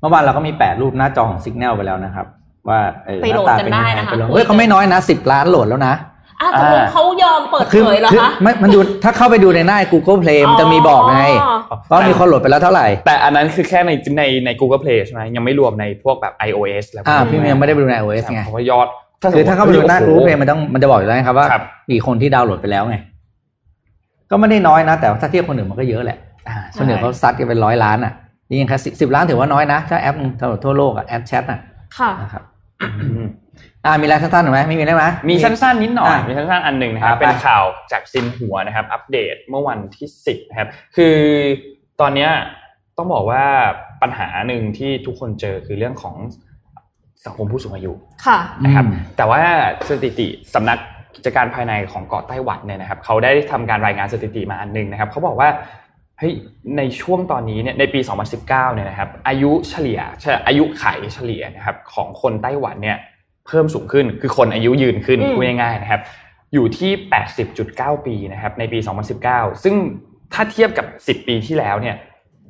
เมื่อวานเราก็มีแปะรูปหน้าจอของ Signal ไปแล้วนะครับ ว่าเออไปโหลดกันได้นะคะหาตาเป็ยังงไปโหลดเฮ้ยเขาไม่น้อยนะสิบล้านโหลดแล้วนะ อ้าวตกลงเขายอมเปิดเผยเหรอคือคะไม่มันดูถ้าเข้าไปดูในหน้า Google Play มันจะมีบอกไงว่ามีคนโหลดไปแล้วเท่าไหร่ แต่อันนั้นคือแค่ในในใน Google Play ใช่ไหมยังไม่รวมในพวกแบบ iOS แล้วอ่าพี่ยังไม่ได้ไปดูใน iOS ไงเพราะว่ายอดคือถ้าเข้าไปดูหน้า Google Play มันต้องมันจะบอกอยู่แล้วนะครับว่าครับมีคนที่ดาวน์โหลดไปแล้วไงก็ไม่ได้น้อยนะ แต่ว่าถ้าเทียบคนอื่นมันก็เยอะแหละอ่าคนอื่นเขาซัดกันเป็นร้อยล้านอะนี่ยังแค่สิบล้านถือว่าน้อยนะถ้าแอปหนึ่งสำหรับทั่วโลกอะแอปแชทอะค่ะนะครับ อืมอ่ามีอะไรสั้นๆหรือไหมไม่มีได้ไหมมีสั้นๆนิดหน่อยอะมีสั้นๆอันหนึ่งนะครับอะไปเป็นข่าวจากซินหัวนะครับ อัปเดตเมื่อวันที่10นะครับ คือตอนเนี้ยต้องบอกว่าปัญหาหนึ่งที่ทุกคนเจอคือเรื่องของสังคมผู้สูงอายุค่ะนะครับอืมแต่ว่าสถิติสำนักกิจการภายในของเกาะไต้หวันเนี่ยนะครับ เขาได้ทำการรายงานสถิติมาอันหนึงนะครับเขาบอกว่าเฮ้ยในช่วงตอนนี้เนี่ยในปี 2019 เนี่ยนะครับ อายุเฉลี่ยอายุไขเฉลี่ยนะครับของคนไต้หวันเนี่ย เพิ่มสูงขึ้น คือคนอายุยืนขึ้นอืมพูดง่ายๆนะครับ อยู่ที่ 80.9 ปีนะครับในปี 2019 ซึ่งถ้าเทียบกับ 10 ปีที่แล้วเนี่ย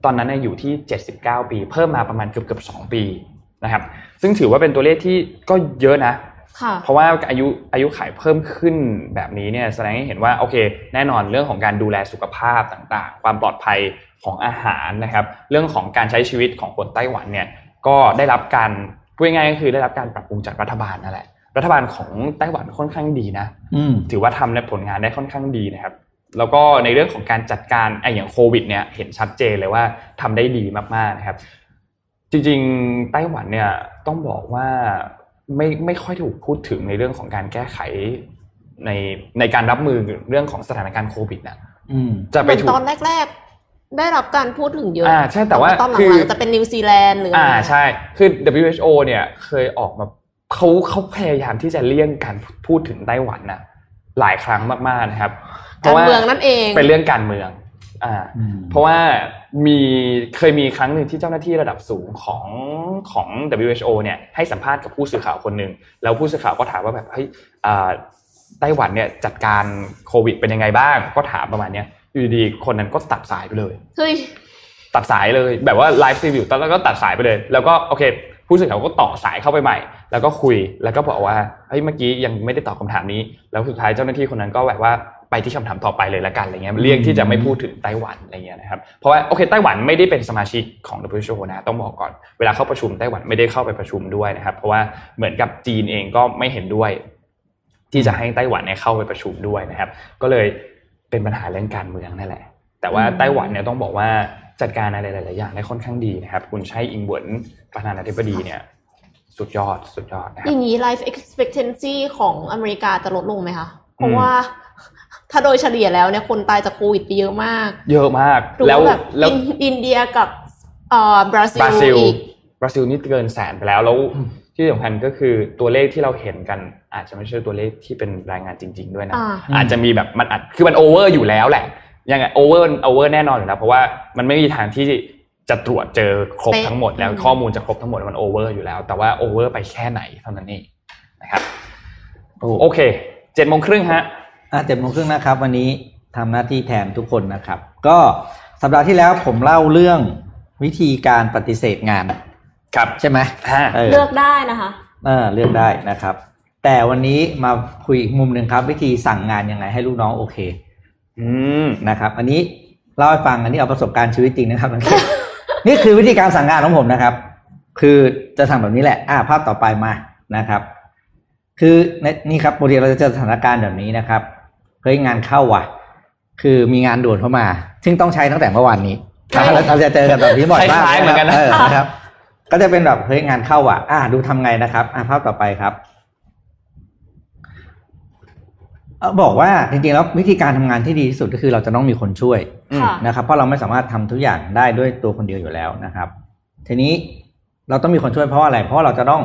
ตอนนั้นเนยอยู่ที่ 79 ปี เพิ่มมาประมาณเกือบเกือบ2ปีนะครับ ซึ่งถือว่าเป็นตัวเลขที่ก็เยอะนะค่ะเพราะว่าอายุอายุขัยเพิ่มขึ้นแบบนี้เนี่ยแสดงให้เห็นว่าโอเค แน่นอนเรื่องของการดูแลสุขภาพต่างๆ ความปลอดภัยของอาหารนะครับ เรื่องของการใช้ชีวิตของคนไต้หวันเนี่ยก็ได้รับการ พูดง่ายๆก็คือได้รับการปรับปรุงจากรัฐบาลนั่นแหละ รัฐบาลของไต้หวันค่อนข้างดีนะอืมถือว่าทำในผลงานได้ค่อนข้างดีนะครับ แล้วก็ในเรื่องของการจัดการไอ้อย่างโควิด เนี่ยเห็นชัดเจนเลยว่าทำได้ดีมากๆนะครับ จริงๆไต้หวันเนี่ยต้องบอกว่าไม่ไม่ค่อยถูกพูดถึงในเรื่องของการแก้ไขในในการรับมือเรื่องของสถานการณ์โควิดนะอืมจะเหไปมือนถูกตอนแรกๆ ได้รับการพูดถึงเยอะอ่าใช่แต่ว่าตอนหคือลังๆจะเป็นนิวซีแลนด์หรืออะไรอ่าใช่คือ WHO เนี่ยเคยออกมาเขาเขาพยายามที่จะเลี่ยงการพูดถึงไต้หวันนะหลายครั้งมากๆนะครับพการว่เมืองนั่นเองเป็นเรื่องการเมืองอ่าอืมเพราะว่ามีเคยมีครั้งหนึ่งที่เจ้าหน้าที่ระดับสูงของของ WHO เนี่ยให้สัมภาษณ์กับผู้สื่อข่าวคนหนึ่งแล้วผู้สื่อข่าวก็ถามว่าแบบเฮ้ยอ่าไต้หวันเนี่ยจัดการโควิดเป็นยังไงบ้าง ก็ถามประมาณเนี้ย อยู่ดีๆคนนั้นก็ตัดสายไปเลยเฮ้ยตัดสายเลยแบบว่าไลฟ์ซีวิวตอนแล้วก็ตัดสายไปเลย แล้วก็โอเค ผู้สื่อข่าวก็ต่อสายเข้าไปใหม่ แล้วก็คุยแล้วก็บอกว่าเฮ้ยเมื่อกี้ยังไม่ได้ตอบคำถามนี้ แล้วสุดท้ายเจ้าหน้าที่คนนั้นก็แบบว่าไปที่คำถามต่อไปเลยละกันอะไรเงี้ยเลี่ยงที่จะไม่พูดถึงไต้หวันอะไรเงี้ยนะครับเพราะว่าโอเคไต้หวันไม่ได้เป็นสมาชิกของ WHO นะต้องบอกก่อนเวลาเข้าประชุมไต้หวันไม่ได้เข้าไปประชุมด้วยนะครับ เพราะว่าเหมือนกับจีนเองก็ไม่เห็นด้วย ที่จะให้ไต้หวันเนี่ยเข้าไปประชุมด้วยนะครับ ก็เลย เป็นปัญหาเรื่องการเมืองนั่นแหละ แต่ว่าอืมไต้หวันเนี่ยต้องบอกว่าจัดการอะไรหลายๆอย่างได้ค่อนข้างดีนะครับ คุณใช้อิงเหวินประธานาธิบดีเนี่ย สุดยอดสุดยอดนะคอรับย่างนี้ life expectancy ของอเมริกาจะลดลงไหมคะเพอืราะมว่าถ้าโดยเฉลี่ยแล้วเนี่ยคนตายจากโควิดไปเยอะมาก เยอะมากดูแล้วแบบแล้วอินอินเดียกับเอ่อบราซิบลราซิลอีกบราซิลนี่เกินแสนไปแล้วแล้ว ที่สำคัญก็คือตัวเลขที่เราเห็นกัน อาจจะไม่ใช่ตัวเลขที่เป็นรายงานจริง ๆ ด้วยนะอ่าอาจจะมีแบบมันอาจคือมันโอเวอร์อยู่แล้วแหละยังไงโอเวอร์โอเวอร์แน่นอนอยู่แล้วเพราะว่ามันไม่มีทางที่จะตรวจเจอครบเป๊ะทั้งหมด แล้วอืมข้อมูลจะครบทั้งหมดมันโอเวอร์อยู่แล้ว แต่ว่าโอเวอร์ไปแค่ไหนเท่านั้นเองนะครับโอ้โอเคเจ็ดโมงครึ่งฮะอะเจ็ดโมงครึ่งนะครับ วันนี้ทำหน้าที่แทนทุกคนนะครับ ก็สัปดาห์ที่แล้วผมเล่าเรื่องวิธีการปฏิเสธงาน ครับใช่ไหมห้าเออเลือกได้นะคะเออเลือกได้นะครับ แต่วันนี้มาคุยอีกมุมหนึ่งครับ วิธีสั่งงานยังไงให้ลูกน้องโอเค อืมนะครับ อันนี้เล่าให้ฟังอันนี้เอาประสบการณ์ชีวิตจริงนะครับนี่คือวิธีการสั่งงานของผมนะครับ คือจะทำแบบนี้แหละ อ่าภาพต่อไปมานะครับ คือในนี่ครับปกติเราจะเจอสถานการณ์แบบนี้นะครับเฮ้ยงานเข้าว่ะ คือมีงานด่วนเข้ามา ซึ่งต้องใช้ตั้งแต่เมื่อวานนี้ครับเราเราจะเจอกันแบบนี้บ่อยมากคล้ายๆเหมือนกันนะเออนะครับ ก็จะเป็นแบบเฮ้ยงานเข้าว่ะ อ่า ดูทำไงนะครับ อ่าภาพต่อไปครับเอ่อบอกว่าจริงๆแล้ววิธีการทำงานที่ดีที่สุดก็คือเราจะต้องมีคนช่วยค่ะนะครับ เพราะเราไม่สามารถทำทุกอย่างได้ด้วยตัวคนเดียวอยู่แล้วนะครับ ทีนี้เราต้องมีคนช่วยเพราะอะไร เพราะว่าเราจะต้อง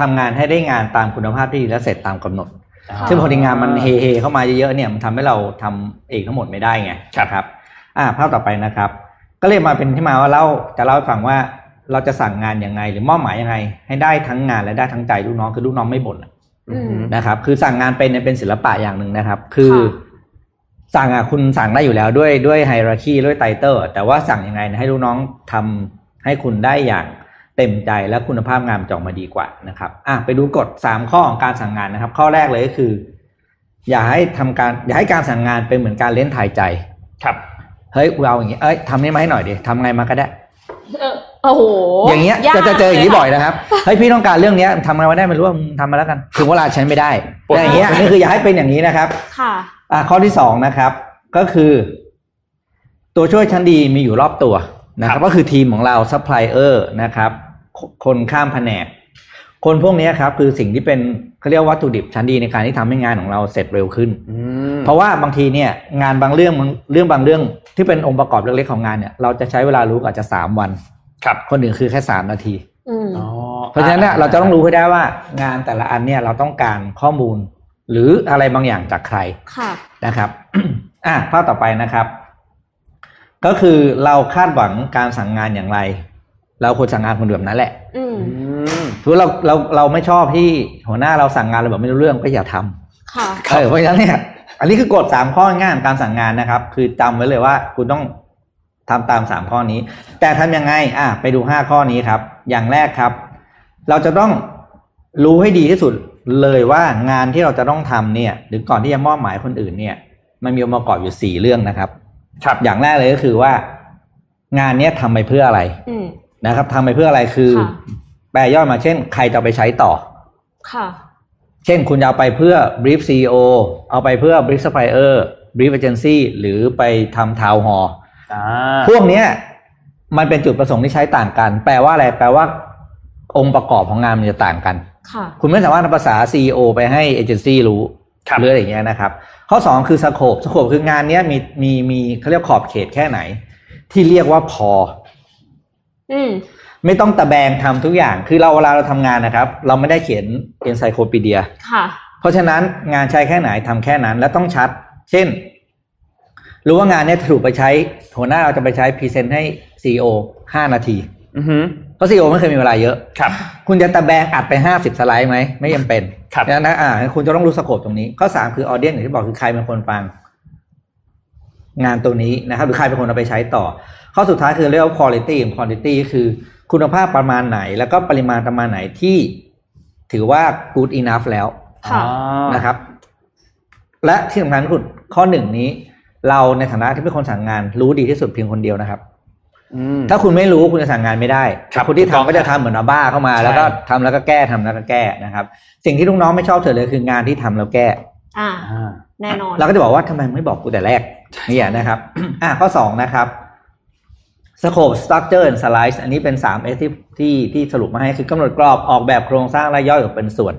ทำงานให้ได้งานตามคุณภาพที่ดีและเสร็จตามกำหนดค่ะซึ่งพอดีงานมันเฮเฮเข้ามาเยอะๆเนี่ยมันทำให้เราทำเองทั้งหมดไม่ได้ไงครับครับ อ่าภาพต่อไปนะครับ ก็เลยมาเป็นที่มาว่าเล่าจะเล่าให้ฟังว่า เราจะสั่งงานยังไง หรือมอบหมายยังไง ให้ได้ทั้งงานและได้ทั้งใจลูกน้องคือลูกน้องไม่บ่นอะอืมนะครับ คือสั่งงานเป็นเนี่ยเป็นศิลปะอย่างหนึ่งนะครับ คือค่ะสั่งอะคุณสั่งได้อยู่แล้วด้วยด้วยไฮรักีด้วยไตเติลแต่ว่าสั่งยังไงนะให้ลูกน้องทำให้คุณได้อย่างเต็มใจและคุณภาพงานจะออกมาดีกว่านะครับอะไปดูกฎสามข้อของการสั่งงานนะครับ ข้อแรกเลยก็คือ อย่าให้ทำการ อย่าให้การสั่งงานเป็นเหมือนการเล่นทายใจ ครับเฮ้ยเราอย่างงี้เอ้ยทำนี่มาให้หน่อยดิทำไงมาก็ได้เออ โอ้โหอย่างเงี้ยกจะจะเจออย่างนี้ลบ่อยนะครับเฮ้ยพี่ต้องการเรื่องเนี้ยทำไงมาได้ไม่รู้ว่ามึงทำมาแล้วกันถึงเวลาใช้ไม่ได้ปวดแต่อย่างเงี้ยอันนี้คืออย่าให้เป็นอย่างนี้นะครับ ค่ะอะข้อที่สองนะครับ ก็คือ ตัวช่วยชั้นดีมีอยู่รอบตัวนะครับ ก็คือทีมของเราซัพพลายเออร์นะครับคนข้ามแผนกคนพวกนี้ครับคือสิ่งที่เป็นเขาเรียกว่าวัตถุดิบชั้นดีในการที่ทำให้งานของเราเสร็จเร็วขึ้นอืมเพราะว่าบางทีเนี่ยงานบางเรื่องบางเรื่องบางเรื่องที่เป็นองค์ประกอบเล็กๆของงานเนี่ยเราจะใช้เวลารู้ก็อาจจะสามวัน ครับคนอื่นคือแค่สามนาทีอืมอ๋อเพราะฉะนั้นเนี่ยเราจะต้องรู้ให้ได้ว่า งานแต่ละอันเนี่ยเราต้องการข้อมูล หรืออะไรบางอย่างจากใครค่ะนะครับอะภาพต่อไปนะครับ ก็คือเราคาดหวังการสั่งงานอย่างไร เราควรสั่งงานคนแบบนั้นแหละอืมอืมถือเราเราเราไม่ชอบที่หัวหน้าเราสั่งงานเราแบบไม่รู้เรื่องก็อย่าทำค่ะเออเพราะฉะนั้นเนี่ย อันนี้คือกฎสามข้อง่ายของการสั่งงานนะครับ คือจำไว้เลยว่าคุณต้อง ทำตามสามข้อนี้ แต่ทำยังไงอะไปดูห้าข้อนี้ครับ อย่างแรกครับ เราจะต้องรู้ให้ดีที่สุดเลยว่างานที่เราจะต้องทำเนี่ย หรือก่อนที่จะมอบหมายคนอื่นเนี่ย มันมีองค์ประกอบอยู่สี่เรื่องนะครับครับอย่างแรกเลยก็คือว่า งานเนี้ยทำไปเพื่ออะไรอืมนะครับทำไปเพื่ออะไรคือค่ะแปลย่อยมาเช่น ใครจะเอาไปใช้ต่อ ค่ะ เช่นคุณจะเอาไปเพื่อ brief CEO เอาไปเพื่อ brief supplier brief agency หรือไปทำ town hall อ่า พวกเนี้ยมันเป็นจุดประสงค์ที่ใช้ต่างกัน แปลว่าอะไร แปลว่า องค์ประกอบของงานมันจะต่างกันค่ะคุณไม่สามารถนำภาษา CEO ไปให้เอเจนซี่รู้ครับหรืออะไรอย่างเงี้ยนะครับ ข้อสองคือสโคปสโคปคืองานเนี้ยมีมีมีเขาเรียกขอบเขตแค่ไหน ที่เรียกว่าพอ อืมไม่ต้องตะแบงทำทุกอย่าง คือเราเวลาเราทำงานนะครับ เราไม่ได้เขียนเอนไซโคปีเดีย ค่ะ เพราะฉะนั้นงานใช้แค่ไหนทำแค่นั้นและต้องชัด เช่น รู้ว่างานเนี้ยถูกไปใช้หัวหน้าเราจะไปใช้ present ให้ CEO ห้านาทีอือหือเพราะ CEO ไม่เคยมีเวลาเยอะครับ คุณจะตะแบงอัดไปห้าสิบสไลด์ไหมไม่จำเป็นครับดังนั้นอ่าคุณจะต้องรู้ scope ตรงนี้ ข้อสามคือ audience อย่างที่บอกคือใครเป็นคนฟัง งานตัวนี้นะครับหรือใครเป็นคนเอาไปใช้ต่อ ข้อสุดท้ายคือเรียกว่า quality ของ quality คือคุณภาพประมาณไหน แล้วก็ปริมาณประมาณไหนที่ถือว่า good enough แล้วค่ะอ่านะครับ และที่สำคัญคือข้อหนึ่งนี้ เราในฐานะที่เป็นคนสั่งงานรู้ดีที่สุดเพียงคนเดียวนะครับอืมถ้าคุณไม่รู้คุณจะสั่งงานไม่ได้ครับคนที่ถูกต้องทำก็จะทำเหมือนอาบ้าเข้ามาใช่แล้วก็ทำแล้วก็แก้ทำแล้วก็แก้นะครับ สิ่งที่ลูกน้องไม่ชอบเธอเลยคืองานที่ทำแล้วแก้อ่าอ่า แน่นอน เราก็จะบอกว่าทำไมไม่บอกกูแต่แรกนี่นะครับ อะข้อสองนะครับ scope structure and slice อันนี้เป็นสามเอที่ที่ที่สรุปมาให้คือกำหนดกรอบออกแบบโครงสร้างและย่อยออกเป็นส่วน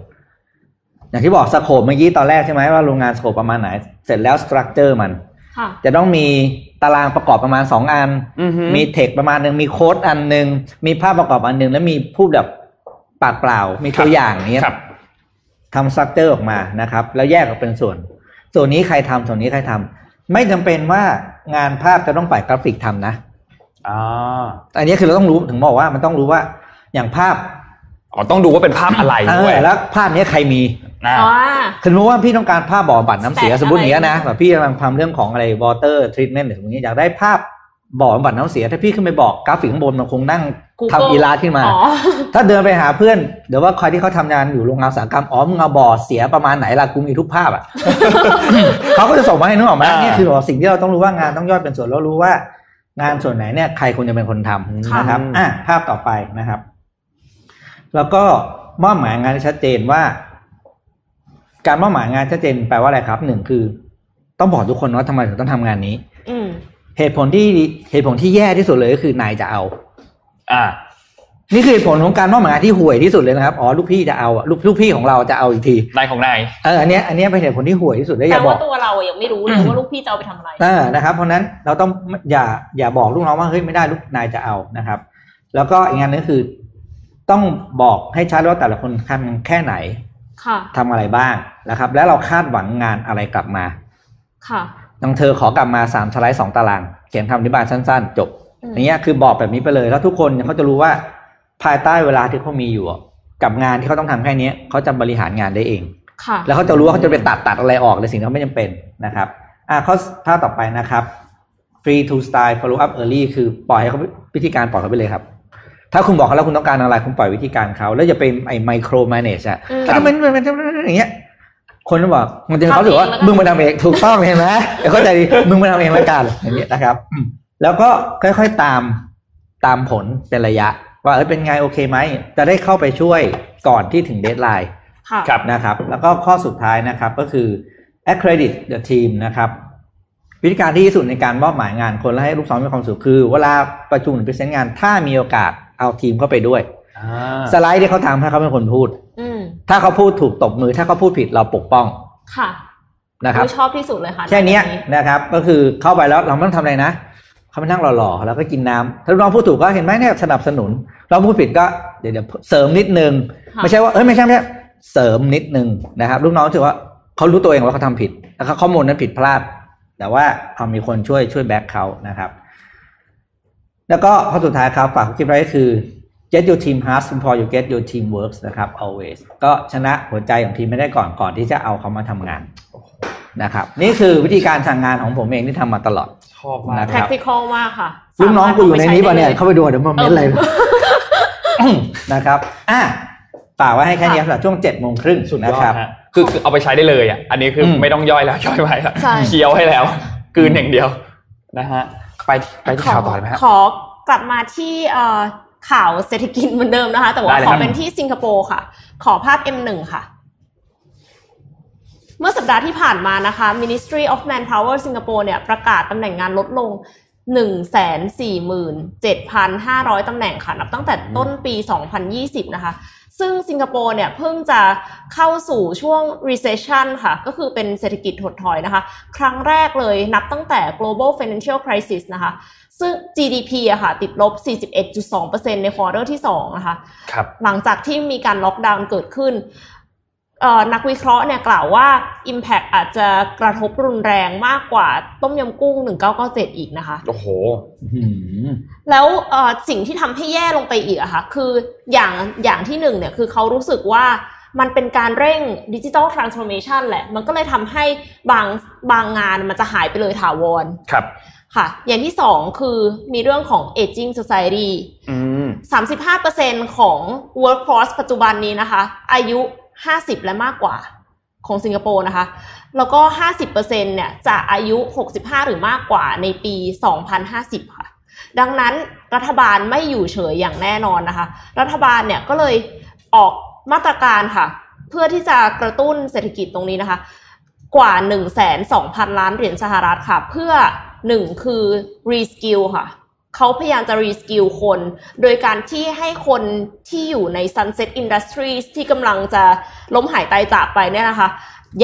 อย่างที่บอก scope เมื่อกี้ตอนแรกใช่ไหมว่าโรงงาน scope ประมาณไหน เสร็จแล้ว structure มันค่ะจะต้องมีตารางประกอบประมาณสองอันอือหือมี text ประมาณหนึ่งมี quote อันหนึ่งมีภาพประกอบอันหนึ่งแล้วมีพูดแบบปากเปล่า มีตัวอย่างเนี้ยครับทำ structure ออกมานะครับ แล้วแยกออกเป็นส่วน ส่วนนี้ใครทำส่วนนี้ใครทำไม่จำเป็นว่างานภาพจะต้องฝ่ายกราฟิกทำนะอ่าอันนี้คือเราต้องรู้ถึงบอกว่ามันต้องรู้ว่าอย่างภาพ อ๋อต้องดูว่าเป็นภาพอะไรเอด้วยอแล้วภาพนี้ใครมีนะอ๋อ คือสมมติว่าพี่ต้องการภาพบ่อบัดน้ำเสียแต่สมมติอย่างนี้ยนะอะไรแบบพี่กำลังทำเรื่องของอะไร water treatment หรืออย่างนี้อยากได้ภาพบ่อบำบัดน้ำเสีย ถ้าพี่ขึ้นไปบอกกราฟิกข้างบนมันคงนั่ง Google ทำอีลาสขึ้นมา อ๋อ ถ้าเดินไปหาเพื่อนเดี๋ยวว่าใครที่เขาทำงานอยู่โรงงานอุตสาหกรรมอ๋อมึงเอาบ่อเสียประมาณไหนล่ะกูมีทุกภาพอะ เขาก็จะส่งมาให้นึกออกไหมอ่านี่คือบอกสิ่งที่เราต้องรู้ว่างานต้องย่อยเป็นส่วนแล้วรู้ว่า งานส่วนไหนเนี่ยใครควรจะเป็นคนทำค่ะนะครับ อะภาพต่อไปนะครับ แล้วก็มอบหมายงานที่ชัดเจนว่า การมอบหมายงานชัดเจนแปลว่าอะไรครับหนึ่งคือ ต้องบอกทุกคนว่าทำไมถึงต้องทำงานนี้ อืมเหตุผลที่เหตุผลที่แย่ที่สุดเลยก็คือนายจะเอา อ่า นี่คือเหตุผลของการมอบหมายงานที่ห่วยที่สุดเลยนะครับอ๋อลูกพี่จะเอาอะลูกลูกพี่ของเราจะเอาอีกทีนายของนายเอออันเนี้ยอันเนี้ยเป็นเหตุผลที่ห่วยที่สุดและอแต่ย่าบอว่ากตัวเราอะยังไม่รู้เลยว่าลูกพี่จะเอาไปทำอะไรเออนะครับเพราะฉะนั้นเราต้องอย่าอย่าบอกลูกน้องว่าเฮ้ยไม่ได้ลูกนายจะเอานะครับ แล้วก็อีกงานนึงคือ ต้องบอกให้ชัดว่าแต่ละคนทำแค่ไหนค่ะทำอะไรบ้างนะครับ แล้วเราคาดหวังงานอะไรกลับมา ค่ะดังเธอขอกลับมาสามสไลด์สองตาราง เขียนคำอธิบายสั้น ๆ จบอืมอย่างเงี้ยคือบอกแบบนี้ไปเลย แล้วทุกคนเนี่ยเขาจะรู้ว่าภายใต้เวลาที่เขามีอยู่อะกับงานที่เขาต้องทำแค่เนี้ยเขาจะบริหารงานได้เองค่ะแล้วเขาจะรู้ว่าเขาจะไปตัดตัดอะไรออกในสิ่งที่เขาไม่จำเป็นนะครับ อะข้อท่าต่อไปนะครับ free to style follow up early คือปล่อยให้เขาวิธีการปล่อยเขาไปเลยครับ ถ้าคุณบอกเขาแล้วคุณต้องการอะไรคุณปล่อยวิธีการเขาแล้วอย่าไปไอ้ micro manage อะอืมแล้วมันมันมันมันอย่างเงี้ยคนก็บอกมันจะเขาถือว่าทำเองแล้วกันมึงมาทำเองถูกต้องเห็นไหมเดี๋ยวเข้าใจดีมึงมาทำเองแล้วกันอย่างเงี้ยนะครับอืมแล้วก็ค่อยๆตามตามผลเป็นระยะ ว่าเออเป็นไงโอเคไหมจะได้เข้าไปช่วยก่อนที่ถึง deadline ค่ะครับนะครับ แล้วก็ข้อสุดท้ายนะครับก็คือ accredit the team นะครับวิธีการที่ดีที่สุดในการมอบหมายงานคนและให้ลูกน้องมีความสุขคือ เวลาประชุมหรือ present งานถ้ามีโอกาส เอาทีมเข้าไปด้วยอ่าสไลด์ที่เขาทำให้เขาเป็นคนพูดอืมถ้าเขาพูดถูกตบมือ ถ้าเขาพูดผิดเราปกป้อง ค่ะ นะครับอุ๊ยชอบที่สุดเลยค่ะ แค่เนี้ยแบบนะครับ ก็คือเข้าไปแล้วเราไม่ต้องทำอะไรนะเขาไปนั่งหล่อๆแล้วก็กินน้ำถ้าลูกน้องพูดถูกก็เห็นไหมเนี่ยสนับสนุนเราพูดผิดก็เดี๋ยวเดี๋ยวเสริมนิดนึงค่ะไม่ใช่ว่าเอ้ยไม่ใช่ไม่ใช่เสริมนิดนึงนะครับ ลูกน้องถือว่าเขารู้ตัวเองว่าเขาทำผิดแล้วเขาข้อมูลนั้นผิดพลาด แต่ว่าเอามีคนช่วยช่วยแบ็คเขานะครับ แล้วก็ข้อสุดท้ายครับฝากคลิปไว้ก็คือ get your team hard before you get your team works นะครับ always ก็ชนะหัวใจของทีมไม่ได้ก่อนก่อนที่จะเอาเขามาทำงานนะครับ นี่คือวิธีการสั่งงานของผมเองที่ทำมาตลอดชอบมากนะครับ practical มากค่ะลูกน้องกูอยู่ในนี้ป่ะเนี่ยสามารถเข้าไปดูเดี๋ยวมาเม้นอะไรนะครับอะฝากไว้ให้แค่นี้สำหรับช่วงเจ็ดโมงครึ่งสุดยนะอครัดบฮะคือคือเอาไปใช้ได้เลยอะ อันนี้คืออมไม่ต้องย่อยแล้วย่อยไว้แล้วใช่เคี้ยวให้แล้วกลืนอย่างเดียวนะฮะ ไปไปที่ข่าวต่อเลยไหมฮะขอกลับมาที่เอ่อข่าวเศรษฐกิจเหมือนเดิมนะคะ แต่ว่าได้เลยขครัอบเป็นที่สิงคโปร์ค่ะ ขอภาพ M1 ค่ะเมื่อสัปดาห์ที่ผ่านมานะคะ Ministry of Manpower สิงคโปร์เนี่ยประกาศตำแหน่งงานลดลง 147,500 ตำแหน่งค่ะ นับตั้งแต่ต้นปี 2020 นะคะ ซึ่งสิงคโปร์เนี่ยเพิ่งจะเข้าสู่ช่วง recession ค่ะ ก็คือเป็นเศรษฐกิจถดถอยนะคะ ครั้งแรกเลยนับตั้งแต่ global financial crisis นะคะ ซึ่ง GDP อะค่ะ ติดลบ 41.2%ใน quarter ที่ 2 นะคะครับหลังจากที่มีการล็อกดาวน์เกิดขึ้นเอ่อ นักวิเคราะห์เนี่ยกล่าวว่า Impact อาจจะกระทบรุนแรงมากกว่าต้มยำกุ้ง 1997 อีกนะคะ โอ้โหอืมแล้วเอ่อสิ่งที่ทำให้แย่ลงไปอีกอะค่ะคืออย่างอย่างที่หนึ่งเนี่ยคือเขารู้สึกว่ามันเป็นการเร่งดิจิ t a ลทรานส์ o r m a t i o n แหละ มันก็เลยทำให้บางบางงานมันจะหายไปเลยถาวร ครับค่ะ อย่างที่สองคือมีเรื่องของ aging society อืม35%ของ workforce ปัจจุบันนี้นะคะ อายุ 50 และมากกว่าของสิงคโปร์นะคะ แล้วก็ 50%เนี่ยจะอายุ 65 หรือมากกว่าในปี 2050 ค่ะ ดังนั้นรัฐบาลไม่อยู่เฉยอย่างแน่นอนนะคะ รัฐบาลเนี่ยก็เลยออกมาตรการค่ะ เพื่อที่จะกระตุ้นเศรษฐกิจตรงนี้นะคะ กว่า 1 2 0 0 0 ล้านเหรียญสหรัฐค่ะ เพื่อหนึ่งคือ reskill ค่ะ เขาพยายามจะ reskill คน โดยการที่ให้คนที่อยู่ใน sunset industries ที่กำลังจะล้มหายตายจากไปเนี่ยนะคะ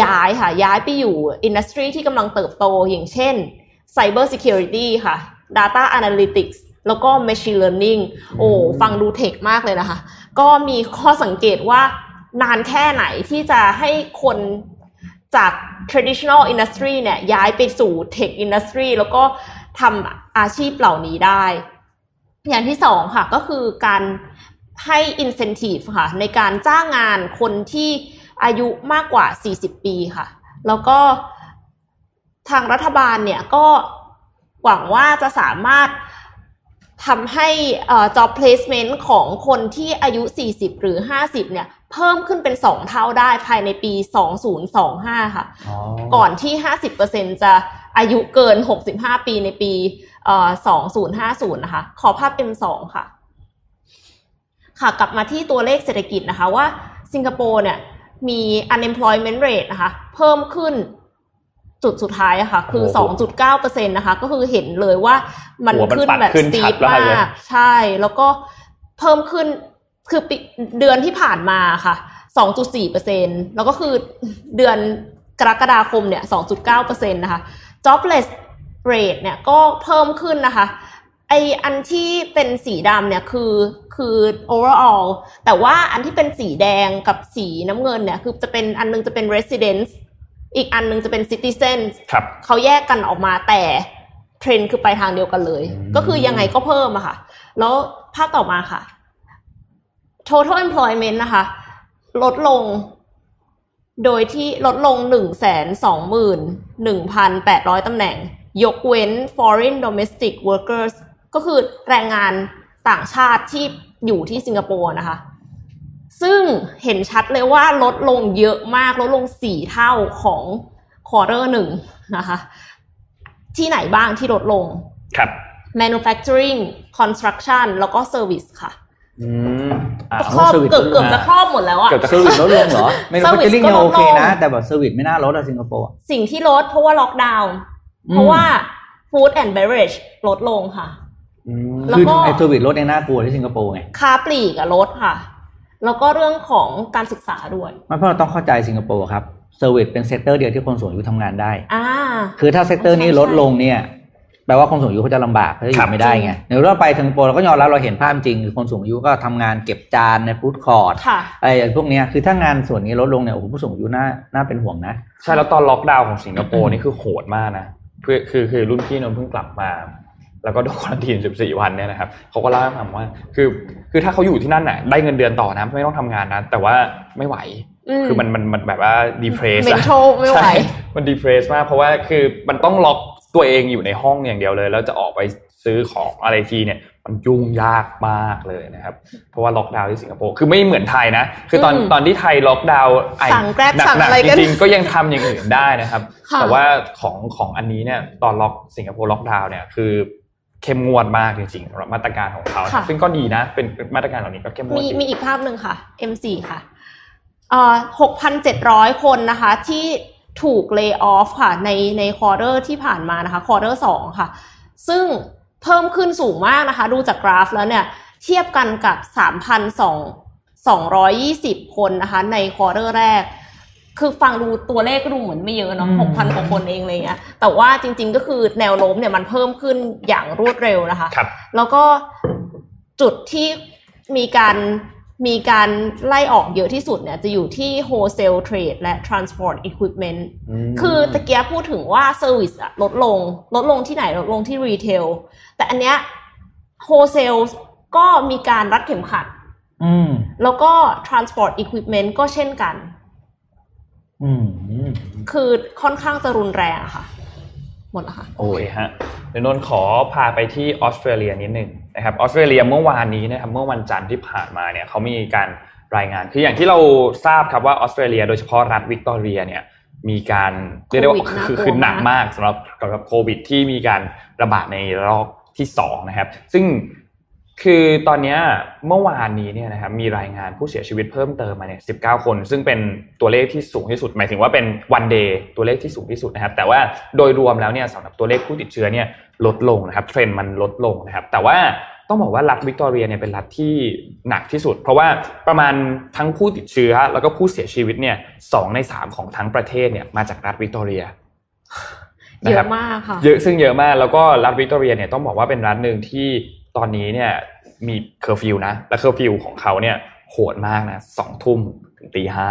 ย้ายค่ะ ย้ายไปอยู่ industry ที่กำลังเติบโตอย่างเช่น cyber security ค่ะ data analytics แล้วก็ machine learning โอ้ฟังดูเทคมากเลยนะคะ ก็มีข้อสังเกตว่านานแค่ไหนที่จะให้คนจาก traditional industry เนี่ยย้ายไปสู่ tech industry แล้วก็ ทำอาชีพเหล่านี้ได้ อย่างที่สองค่ะก็คือการให้ incentive ค่ะในการจ้างงานคนที่อายุมากกว่า 40 ปีค่ะ แล้วก็ทางรัฐบาลเนี่ยก็หวังว่าจะสามารถทำให้ job placement ของคนที่อายุ 40 หรือ 50 เนี่ย เพิ่มขึ้นเป็น 2 เท่าได้ภายในปี 2025 ค่ะอ๋อก่อนที่ 50%จะอายุเกิน 65 ปีในปีเอ่อ2050 นะคะ ขอภาพ M2 ค่ะ ค่ะกลับมาที่ตัวเลขเศรษฐกิจนะคะว่าสิงคโปร์เนี่ยมี unemployment rate นะคะ เพิ่มขึ้นจุดสุดท้ายอะค่ะ คือโอ้โห2.9%นะคะ ก็คือเห็นเลยว่ามันหัวมันขึ้นปัดแบบขึ้นสตีชัดปมากเลยมาก ใช่ แล้วก็เพิ่มขึ้น คือปีเดือนที่ผ่านมาค่ะ 2.4%แล้วก็คือเดือนกรกฎาคมเนี่ย 2.9%นะคะ jobless rate เนี่ยก็เพิ่มขึ้นนะคะ ไออันที่เป็นสีดำเนี่ยคือคือ overall แต่ว่าอันที่เป็นสีแดงกับสีน้ำเงินเนี่ยคือจะเป็นอันนึงจะเป็น residence อีกอันนึงจะเป็น citizen ครับเขาแยกกันออกมาแต่เทรนด์คือไปทางเดียวกันเลยอืมก็คือยังไงก็เพิ่มอะค่ะ แล้วภาพต่อมาค่ะ total employment นะคะ ลดลง โดยที่ลดลงหนึ่งแสนสองหมื่นหนึ่งพันแปดร้อยตำแหน่ง ยกเว้น foreign domestic workers ก็คือแรงงานต่างชาติที่อยู่ที่สิงคโปร์นะคะ ซึ่งเห็นชัดเลยว่าลดลงเยอะมาก ลดลงสี่เท่าของ quarter หนึ่งนะคะ ที่ไหนบ้างที่ลดลง ครับ manufacturing construction แล้วก็ service ค่ะ อืมอ่าครอบ service เกือบลดลงเกือบจะครอบหมดแล้วอะเกือบจะ service ลดลงเหรอ ไม่รู้ Service ฟิลลิ่งก็ยังลดโอเคนะลงแต่แบบ service ไม่น่าลดอะสิงคโปร์อะสิ่งที่ลดเพราะว่าล็อกดาวน์เพราะว่า food and beverage ลดลงค่ะอืมแล้วคือก็ไอ service ลดยังน่ากลัวที่สิงคโปร์ไงค้าปลีกอะลดค่ะ แล้วก็เรื่องของการศึกษาด้วยมันเพราะเราต้องเข้าใจสิงคโปร์ครับ service เป็น sector เดียวที่คนสูงอายุทำงานได้อ่าคือถ้า sector นี้ใช่ลดลงเนี่ย แปลว่าคนสูงอายุเขาจะลำบากเขาจะอครัยู่ไม่ได้ครับไงเดี๋ยวเราไปสิงคโปร์เราก็ยอมรับเราเห็นภาพจริงคือคนสูงอายุก็ทำงานเก็บจานใน food court ค่ะอะไรอย่างพวกเนี้ยคือถ้างานส่วนนี้ลดลงเนี่ยโอ้โหผู้สูงอายุน่าน่าเป็นห่วงนะ ใช่แล้วตอนล็อกดาวน์ของสิงคโปร์นี่คือโหดมากนะคือคือคือรุ่นพี่นนท์เพิ่งกลับมา แล้วก็โดนควอนตีน14 วันเนี่ยนะครับเขาก็เล่าให้ฟังว่า คือคือถ้าเขาอยู่ที่นั่นน่ะได้เงินเดือนต่อนะไม่ต้องทำงานนะแต่ว่าไม่ไหวคือมันมันมันแบบว่าดีเพรส mental ไม่ไหวมันดีเพรสมากเพราะว่าคือมันต้องล็อก ตัวเองอยู่ในห้องอย่างเดียวเลย แล้วจะออกไปซื้อของอะไรทีเนี่ย มันยุ่งยากมากเลยนะครับ เพราะว่าล็อกดาวน์ที่สิงคโปร์คือไม่เหมือนไทยนะ คือตอนอืมตอนที่ไทยล็อกดาวน์ไอ้สั่ง Grab หนักสั่งหนัอะไรจกันริงๆก็ยังทำอย่างอื่นได้นะครับค่ะแต่ว่าของของอันนี้เนี่ยตอนล็อกสิงคโปร์ล็อกดาวน์เนี่ยคือเข้มงวดมากจริงๆสำหรับมาตรการของเขาค่ะซึ่งก็ดีนะเป็นเป็นมาตรการเหล่านี้ก็เข้มงวดมีดีมีอีกภาพหนึ่งค่ะ M4 ค่ะเอ่อ6,700คนนะคะ ที่ ถูก lay off ค่ะในใน quarter ที่ผ่านมานะคะ quarter สองค่ะ ซึ่งเพิ่มขึ้นสูงมากนะคะ ดูจากกราฟแล้วเนี่ย เทียบกันกับ 3,220 คนนะคะในควอเตอร์แรก คือฟังดูตัวเลขก็ดูเหมือนไม่เยอะเนาะอืม6,000กว่าคนเองอะไรเงี้ยแต่ว่าจริง ๆ ก็คือแนวโน้มเนี่ยมันเพิ่มขึ้นอย่างรวดเร็วนะคะครับแล้วก็จุดที่มีการ มีการไล่ออกเยอะที่สุดเนี่ยจะอยู่ที่ wholesale trade และ transport equipment มคือตะเกียพูดถึงว่า service อะลดลง ลดลงที่ไหนลดลงที่ retail แต่อันเนี้ย wholesale ก็มีการรัดเข็มขัดอืมแล้วก็ transport equipment ก็เช่นกันอืมคือค่อนข้างจะรุนแรงอะค่ะ หมดแล้วค่ะโอเคฮะเดี๋ยวนนท์ขอพาไปที่ออสเตรเลียนิดหนึ่งนะครับออสเตรเลียเมื่อวานนี้นะครับเมื่อวันจันทร์ที่ผ่านมาเนี่ยเขามีการรายงานคืออย่างที่เราทราบครับว่าออสเตรเลีย โดยเฉพาะรัฐวิกตอเรียเนี่ยมีการเรียกได้ว่าโควิดน่ากลัวคือคือหนักมากมากสำหรับสำหรับโควิดที่มีการระบาดในรอบที่สองนะครับซึ่ง คือตอนเนี้ยเมื่อวานนี้เนี่ยนะครับมีรายงานผู้เสียชีวิตเพิ่มเติมมาเนี่ย19คน ซึ่งเป็นตัวเลขที่สูงที่สุด หมายถึงว่าเป็น one day ตัวเลขที่สูงที่สุดนะครับ แต่ว่าโดยรวมแล้วเนี่ยสำหรับตัวเลขผู้ติดเชื้อเนี่ยลดลงนะครับเทรนด์มันลดลงนะครับ แต่ว่าต้องบอกว่ารัฐวิกตอเรียเนี่ยเป็นรัฐที่หนักที่สุด เพราะว่าประมาณทั้งผู้ติดเชื้อ แล้วก็ผู้เสียชีวิตเนี่ยสองในสามของทั้งประเทศเนี่ยมาจากรัฐวิกตอเรียเยอะมากค่ะเยอะซึ่งเยอะมากแล้วก็รัฐวิกตอเรียเนี่ยต้องบอกว่าเป็นรัฐหนึ่งที่ ตอนนี้เนี่ยมีเคอร์ฟิวนะ และเคอร์ฟิวของเขาเนี่ยโหดมากนะสองทุ่มถึงตีห้า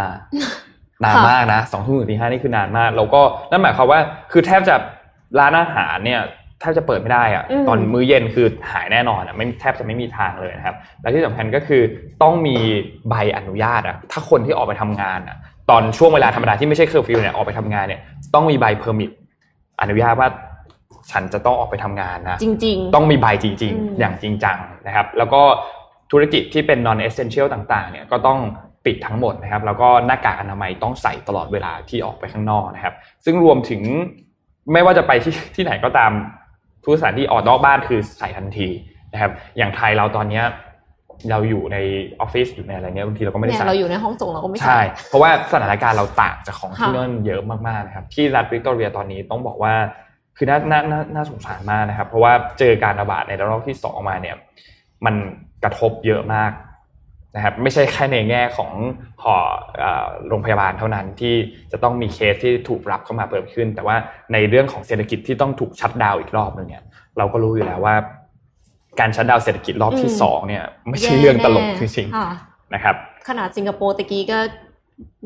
นานมากนะสองทุ่มถึงตีห้านี่คือนานมากแล้วก็นั่นหมายความว่าคือแทบจะร้านอาหารเนี่ยแทบจะเปิดไม่ได้อะอืมตอนมื้อเย็นคือหายแน่นอนอะไม่แทบจะไม่มีทางเลยนะครับ และที่สำคัญก็คือต้องมีใบอนุญาตอะถ้าคนที่ออกไปทำงานอะตอนช่วงเวลาธรรมดาที่ไม่ใช่เคอร์ฟิวเนี่ยออกไปทำงานเนี่ยต้องมีใบ permit อนุญาตว่า ฉันจะต้องออกไปทำงานนะจริงต้องมีใบจริงอืมๆอย่างจริงจังนะครับ แล้วก็ธุรกิจที่เป็น non essential ต่างๆเนี่ยก็ต้องปิดทั้งหมดนะครับ แล้วก็หน้ากากอนามัยต้องใส่ตลอดเวลาที่ออกไปข้างนอกนะครับ ซึ่งรวมถึงไม่ว่าจะไปที่ที่ไหนก็ตามทุกสถานที่ออกนอกบ้านคือใส่ทันทีนะครับ อย่างไทยเราตอนเนี้ยเราอยู่ในออฟฟิศอยู่ในอะไรเงี้ยบางทีเราก็ๆไม่ได้เนี่ยใส่เราอยู่ในห้องส่งเราก็ไม่ใส่ใช่ เพราะว่าสถานการณ์เราต่างจากของที่ค่ะนั่นเยอะมากๆนะครับ ที่รัฐวิกตอเรียตอนนี้ต้องบอกว่า คือน่าน่าน่าน่าสงสารมากนะครับ เพราะว่าเจอการระบาดในระลอกที่สองมาเนี่ย มันกระทบเยอะมากนะครับ ไม่ใช่แค่ในแง่ของหอเอ่อโรงพยาบาลเท่านั้นที่จะต้องมีเคสที่ถูกรับเข้ามาเพิ่มขึ้น แต่ว่าในเรื่องของเศรษฐกิจที่ต้องถูกชัดดาวน์อีกรอบหนึงเนี่ย เราก็รู้อยู่แล้วว่า การชัดดาวน์เศรษฐกิจรอบที่อืมสองเนี่ย ไม่ใช่เรื่องตลกจริงค่ะๆนะครับ ขนาดสิงคโปร์ตะกี้ก็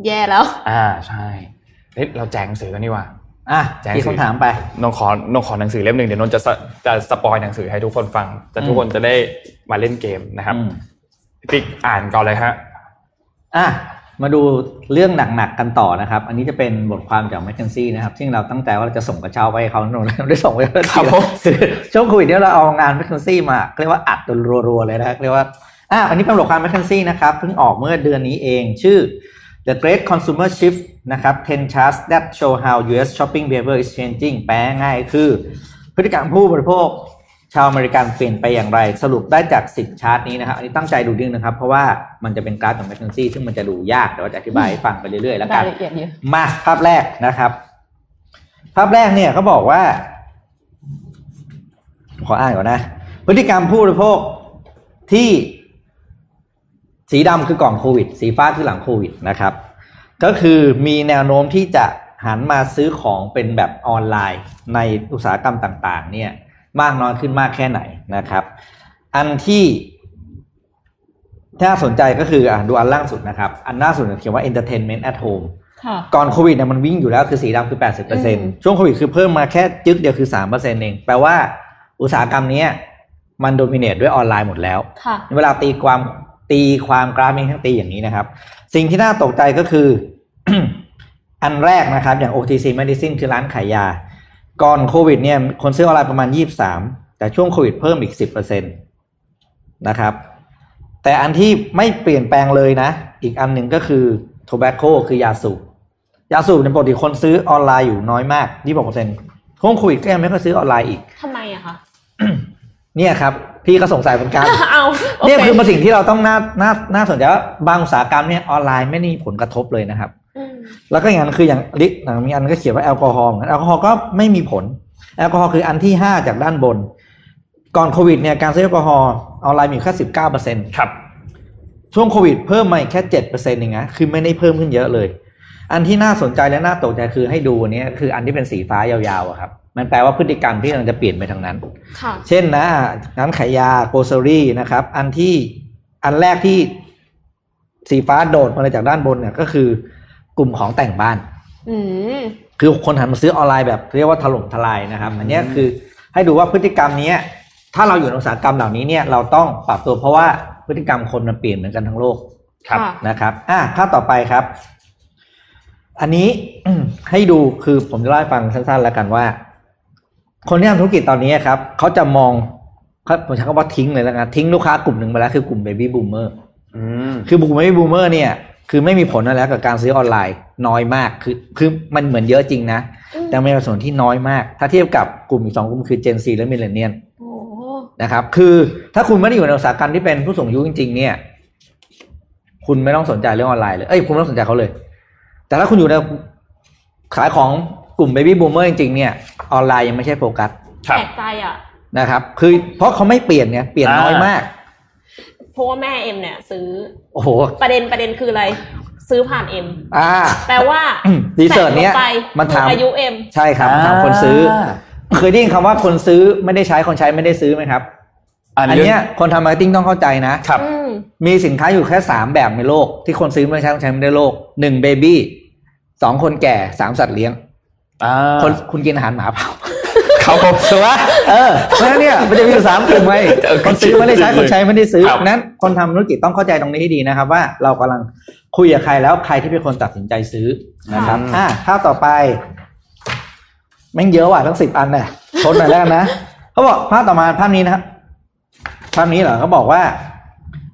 แย่แล้ว อ่าใช่เฮ้ยเราแจกหนังสือกันนี่ว่า อะแจ้งมีสิคำถามไปนนขอนนขอหนังสือเล่มหนึ่งเดี๋ยวนนจะสจะสปอยหนังสือให้ทุกคนฟังจะทุกคนจะได้มาเล่นเกมนะครับอืมพี่ติ๊กอ่านก่อนเลยฮะอะมาดูเรื่องหนักๆกันต่อนะครับ อันนี้จะเป็นบทความจาก m c k เคนซี่นะครับ ซึ่งเราตั้งใจว่าเราจะส่งกระเช้าไปให้เขาโน่นเราได้ส่งไปแล้วครับผมคือช่วงโควิดเนี่ยเราเอางาน m c k เคนซี่มาเรียกว่าอัดรัวๆเลยนะครับเรียกว่าอะอันนี้เป็นบทความ m c k เคนซี่นะครับเพิ่งออกเมื่อเดือนนี้เองชื่อ The Great Consumer Shift นะครับ10 charts that show how US shopping behavior is changing แปลง่ายคือ พฤติกรรมผู้บริโภค ชาวอเมริกันเปลี่ยนไปอย่างไร สรุปได้จาก 10 ชาร์ตนี้นะครับ อันนี้ตั้งใจดูนิดนึงนะครับ เพราะว่ามันจะเป็นกราฟของ m c k เคนซี่ซึ่งมันจะดูยากแต่ว่าจะอธิบายให้ฟังไปเรื่อยๆ แล้วกัรานยละเอียดเยอะมาภาพแรกนะครับ ภาพแรกเนี่ยเขาบอกว่า ขออ่านก่อนนะ พฤติกรรมผู้บริโภคที่ สีดำคือก่อนโควิด สีฟ้าคือหลังโควิดนะครับ ก็คือมีแนวโน้มที่จะหันมาซื้อของเป็นแบบออนไลน์ในอุตสาหกรรมต่างๆ เนี่ยมากน้อยขึ้นมากแค่ไหนนะครับ อันที่ถ้าสนใจก็คืออะดูอันล่างสุดนะครับ อันหน้าสุดเขียนว่า entertainment at home ค่ะก่อนโควิดเนี่ยมันวิ่งอยู่แล้วคือสีดำคืออืม80%ช่วงโควิดคือเพิ่มมาแค่จึ๊กเดียวคือ 3%เอง แปลว่าอุตสาหกรรมเนี้ยมันโดมิเนตด้วยออนไลน์หมดแล้วค่ะเวลาตีความ ตีความกราฟมีทั้งตีอย่างนี้นะครับ สิ่งที่น่าตกใจก็คือ อันแรกนะครับ อย่าง OTC Medicine คือร้านขายยา ก่อนโควิดเนี่ยคนซื้อออนไลน์ประมาณ 23 แต่ช่วงโควิดเพิ่มอีก 10%นะครับ แต่อันที่ไม่เปลี่ยนแปลงเลยนะ อีกอันหนึ่งก็คือ tobacco คือยาสูบยาสูบในยปกติคนซื้อออนไลน์อยู่น้อยมาก 26%ช่วงโควิดก็ยังไม่ค่อยซื้อออนไลน์อีกทำไมอะคะ เนี่ยครับ พี่ก็สงสัยเหมือนกันเอาโเนี่ยคือมันสิ่งที่เราต้องน่าน่าน่าสนใจว่าบางอุตสาหกรรมเนี่ยออนไลน์ไม่ได้มีผลกระทบเลยนะครับอืมแล้วก็อย่างนั้นคืออย่างลิกมีอันก็เขียนว่าแอลกอฮอล์เหมือนกันแอลกอฮอล์ก็ไม่มีผล แอลกอฮอล์คืออันที่ห้าจากด้านบน ก่อนโควิดเนี่ยการซื้อแอลกอฮอล์ออนไลน์มีอยู่แค่สิบเก้าเปอร์เซ็นต์ครับ ช่วงโควิดเพิ่มมาอีกแค่เจ็ดเปอร์เซ็นต์เองนะคือไม่ได้เพิ่มขึ้นเยอะเลย อันที่น่าสนใจและน่าตกใจคือให้ดูอันเนี้ยคืออันที่เป็นสีฟ้ายาวๆอะครับ มันแปลว่าพฤติกรรมที่กำลังจะเปลี่ยนไปทางนั้นค่ะเช่นนะร้านขายยา grocery นะครับ อันที่อันแรกที่สีฟ้าโดดมาเลยจากด้านบนเนี่ยก็คือกลุ่มของแต่งบ้านอืมคือคนหันมาซื้อออนไลน์แบบเรียกว่าถล่มทลายนะครับ อันเนี้ยคือให้ดูว่าพฤติกรรมเนี้ยถ้าเราอยู่ในอุตสาหกรรมเหล่านี้เนี่ยเราต้องปรับตัวเพราะว่าพฤติกรรมคนมันเปลี่ยนเหมือนกันทั้งโลกครับค่ะนะครับอะภาพต่อไปครับ อันนี้ให้ดูคือผมจะเล่าให้ฟังสั้นๆแล้วกันว่า คนที่ทำธุรกิจตอนนี้ครับเขาจะมองเขาผมใช้คำว่าทิ้งเลยแล้วกันทิ้งลูกค้ากลุ่มหนึ่งไปแล้วคือกลุ่ม baby boomer อืมคือกลุ่ม baby boomer เนี่ยคือไม่มีผลอะไรแล้วกับการซื้อออนไลน์น้อยมากคือคือมันเหมือนเยอะจริงนะอืมแต่เป็นส่วนที่น้อยมาก ถ้าเทียบกับกลุ่มอีกสองกลุ่มคือ Gen Z และ Millennial โอ้โหนะครับคือถ้าคุณไม่ได้อยู่ในอุตสาหกรรมที่เป็นผู้สูงอายุจริง ๆ เนี่ย คุณไม่ต้องสนใจเรื่องออนไลน์เลยเอ้ยคุณไม่ต้องสนใจเขาเลย แต่ถ้าคุณอยู่ในขายของก ลุ่ม Baby Boomer จริงๆเนี่ยออนไลน์ยังไม่ใช่โฟกัสครับแปลกใจอะนะครับคือเพราะเขาไม่เปลี่ยนเนี่ยเปลี่ยนน้อยมากเพราะว่าแม่เอ็มเนี่ย ซื้อโอ้โหประเด็นประเด็นคืออะไร ซื้อผ่านเอ็มอ่าแปลว่า research เนี้ยแตะลงไปมันถามอายุเอ็มใช่ครับถามคนซื้อ เคยได้ยินคำว่าคนซื้อไม่ได้ใช้คนใช้ไม่ได้ซื้อไหมครับอันอันเนี้ยเนี้ยคนทำ marketing ต้องเข้าใจนะครับอืมมีสินค้าอยู่แค่สามแบบในโลก ที่คนซื้อไม่ใช้คนใช้ไม่ได้โลกหนึ่งเบบี้สองคนแก่สามสัตว์เลี้ยงอ่า คนคุณกินอาหารหมาเปล่าเขาผมใช่ไหมเออเพราะฉะนั้นเนี่ยมันจะมีอยู่สามกลุ่มไงเออคนซื้อไม่ได้ใช้คนใช้ไม่ได้ซื้อครับนั้นคนทำธุรกิจต้องเข้าใจตรงนี้ให้ดีนะครับ ว่าเรากำลังคุยกับใครแล้วใครที่เป็นคนตัดสินใจซื้อนะครับค่ะอ่าภาพต่อไปแม่งเยอะว่ะทั้งสิบอันเนี่ยทนหน่อยแล้วกันนะเขาบอกภาพต่อมาภาพนี้นะครับภาพนี้เหรอเขาบอกว่า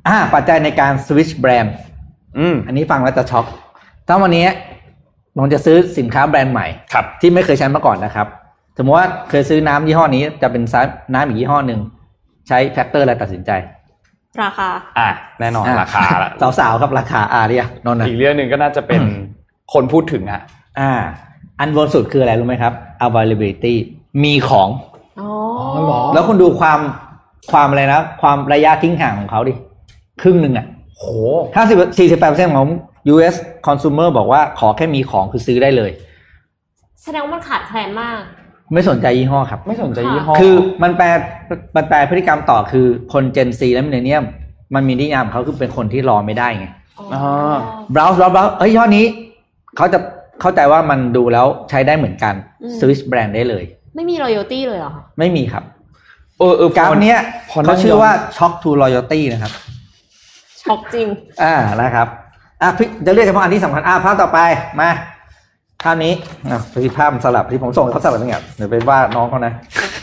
อ่าปัจจัยในการ switch brand อืมอันนี้ฟังแล้วจะช็อกถ้าวันนี้ นนจะซื้อสินค้าแบรนด์ใหม่ครับที่ไม่เคยใช้มาก่อนนะครับ สมมติว่าเคยซื้อน้ำยี่ห้อนี้จะไปซื้อน้ำอีกยี่ห้อหนึ่งใช้ factor อะไรตัดสินใจ ราคา อะแน่นอนอ่ราคาละสาวๆครับราคาอาเรียนนท์นะอีกเรื่องหนึ่งก็น่าจะเป็นคนพูดถึงอะอ่า อันบนสุดคืออะไรรู้ไหมครับ availability มีของอ๋อเหรอแล้วคุณดูความความอะไรนะ ความระยะทิ้งห่างของเขาดิครึ่งหนึ่งอะ โหห้าสิบสี่สิบแปดเปอร์เซ็นต์ของ US consumer บอกว่าขอแค่มีของคือซื้อได้เลย แสดงว่ามันขาดแคลนมาก ไม่สนใจยี่ห้อครับ ไม่สนใจยี่ห้อ คือมันแปลมันแปลพฤติกรรมต่อคือคน Gen Z และ Millennium มันมีนิยามของเขาคือเป็นคนที่รอไม่ได้ไงอ๋ออ่า browse browse browse เอ้ยยี่ห้อนี้เขาจะเข้าใจว่ามันดูแล้วใช้ได้เหมือนกัน switch แบรนด์ได้เลย ไม่มี loyalty เลยเหรอคะไม่มีครับเออเออกราฟเนี้ยพอนั่งเขาชื่อว่า shock to loyalty นะครับ ช็อกจริง อ่านะครับอะพี่จะเรียกเฉพาะอันที่สำคัญอะภาพต่อไปมาภาพนี้อะพี่ภาพมันสลับที่ผมส่งให้เขาสลับยังไงเดี๋ยวไปว่าน้องเขานะ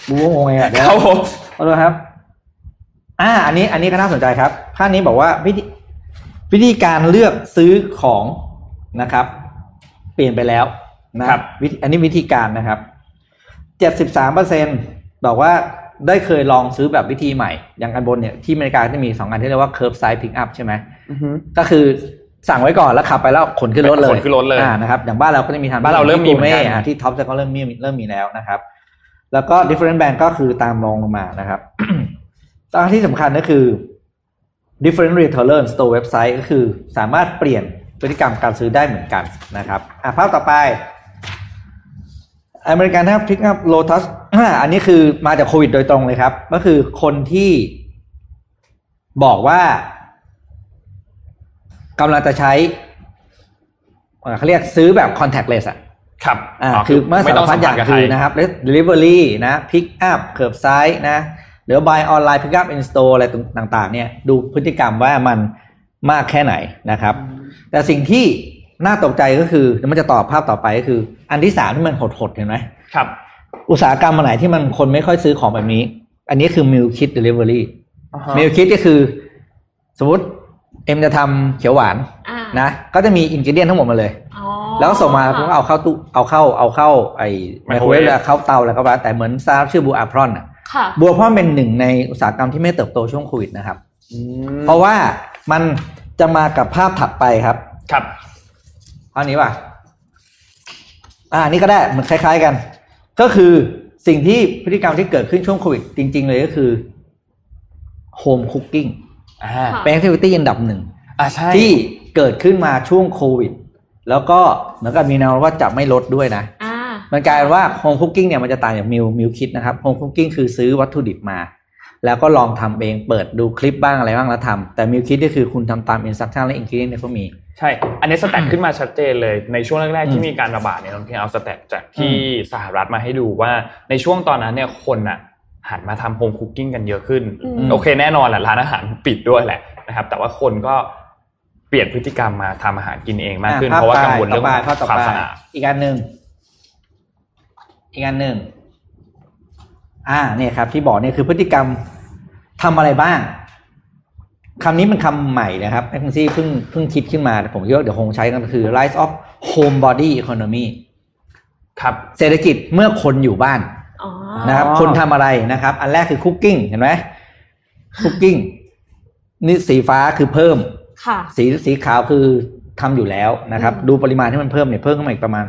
รู้ว่างงไงอะเดี๋ยวเขาผมเอาดูครับ อ่า อันนี้ อันนี้ก็น่าสนใจครับภาพนี้บอกว่าวิธีวิธีการเลือกซื้อของนะครับ เปลี่ยนไปแล้วนะครับวิธีอันนี้วิธีการนะครับเจ็ดสิบสามเปอร์เซ็นบอกว่า ได้เคยลองซื้อแบบวิธีใหม่ อย่างอันบนเนี่ยที่อเมริกาจะมีสองอันที่เรียกว่า curb side pick up ใช่ไหมอือฮึก็คือสั่งไว้ก่อนแล้วขับไปแล้วขนขึ้นรถเลยขนขึ้นรถเลยอ่านะครับอย่างบ้านเราก็จะมีทำบ้านเราเริ่มมีเหมือนกันที่ Gourmet อ่าที่ท็อปจะก็เริ่มมีเริ่มมีแล้วนะครับ แล้วก็ different brand ก็คือตามรองลงมานะครับตอนที่สำคัญก็คือ different retailer store website ก็คือสามารถเปลี่ยนพฤติกรรมการซื้อได้เหมือนกันนะครับอะภาพต่อไป อเมริกันนะครับ pick up low touch อันนี้คือมาจากโควิดโดยตรงเลยครับ ก็คือคนที่บอกว่ากำลังจะใช้เอ่อเขาเรียกซื้อแบบ contactless อะครับอ่าคือเมื่อสารพัดอย่างกับคือใรนะครับ delivery นะ pick up curbside นะ หรือ buy online pick up in store อะไรต่าง ๆ เนี่ย ดูพฤติกรรมว่ามันมากแค่ไหนนะครับ แต่สิ่งที่ น่าตกใจก็คือเดี๋ยวมันจะตอบภาพต่อไปก็คือ อันที่สามที่มันหดๆเห็นไหมครับ อุตสาหกรรมอันไหนที่มันคนไม่ค่อยซื้อของแบบนี้ อันนี้คือ meal kit delivery อ่าฮะ meal kit ก็คือ สมมติเอ็มจะทำเขียวหวานอ่านะก็จะมี ingredient ทั้งหมดมาเลยอ๋อแล้วก็ส่งมาผมก็เอาเข้าตู้เอาเข้าเอาเข้าไอ้ไมโครเวฟ Microwave แล้วเข้าเตาแล้วก็ว่าแต่เหมือนสตาร์ทชื่อบูอาพรอนอะค่ะบัวพรอนเป็นหนึ่งในอุตสาหกรรมที่ไม่เติบโตช่วงโควิดนะครับอืมเพราะว่ามันจะมากับภาพถัดไปครับ ครับ อันนี้ป่ะ อ่านี่ก็ได้เหมันคล้ายๆกัน ก็คือสิ่งที่พฤติกรรมที่เกิดขึ้นช่วงโควิดจริง ๆ เลยก็คือโฮมคุกกิ้งอ่าค่ะเป็น activity อันดับหนึ่งอ่าใช่ที่เกิดขึ้นมาช่วงโควิด แล้วก็เหมือนกับมีแนวโน้มว่าจะไม่ลดด้วยนะอ่ามันกลายเป็นว่า home cooking เนี่ยมันจะต่างจาก meal meal kit นะครับ home cooking คือซื้อวัตถุดิบมา แล้วก็ลองทำเองเปิดดูคลิปบ้างอะไรบ้างแล้วทำแต่ meal kit ก็คือคุณทำตาม instruction และ in gredient เนี่ยเขามีใช่ อันนี้ stat ขึ้นมาชัดเจนเลยในช่วงแรกอืมๆที่มีการระบาดเนี่ยเราเพียงเอา stat จากที่สหรัฐมาให้ดูว่าในช่วงตอนนั้นเนี่ยคนอะหันมาทำ home cooking กันเยอะขึ้นอืมโอเคแน่นอนแหละร้านอาหารปิดด้วยแหละนะครับ แต่ว่าคนก็เปลี่ยนพฤติกรรมมาทำอาหารกินเองมากขึ้นอ่เพราะว่ากังวลเรื่องต่ไปภาพต่อความไปสะอาดอีกอันหนึ่งอีกอันหนึ่งอ่าเนี่ยครับ ที่บอกเนี่ยคือพฤติกรรม ทำอะไรบ้างคำนี้เป็นคำใหม่นะครับแมคเคนซี่เพิ่งเพิ่งคิดขึ้นมาแต่ผมคิดว่าเดี๋ยวคงใช้กันก็คือ rise of homebody economy ครับเศรษฐกิจเมื่อคนอยู่บ้านอ๋อนะครับคนทำอะไรนะครับ อันแรกคือคุกกิ้งเห็นไหมคุกกิ้งนี่สีฟ้าคือเพิ่มค่ะสีสีขาวคือทำอยู่แล้วนะครับอืมดูปริมาณที่มันเพิ่มเนี่ยเพิ่มขึ้นมาอีกประมาณ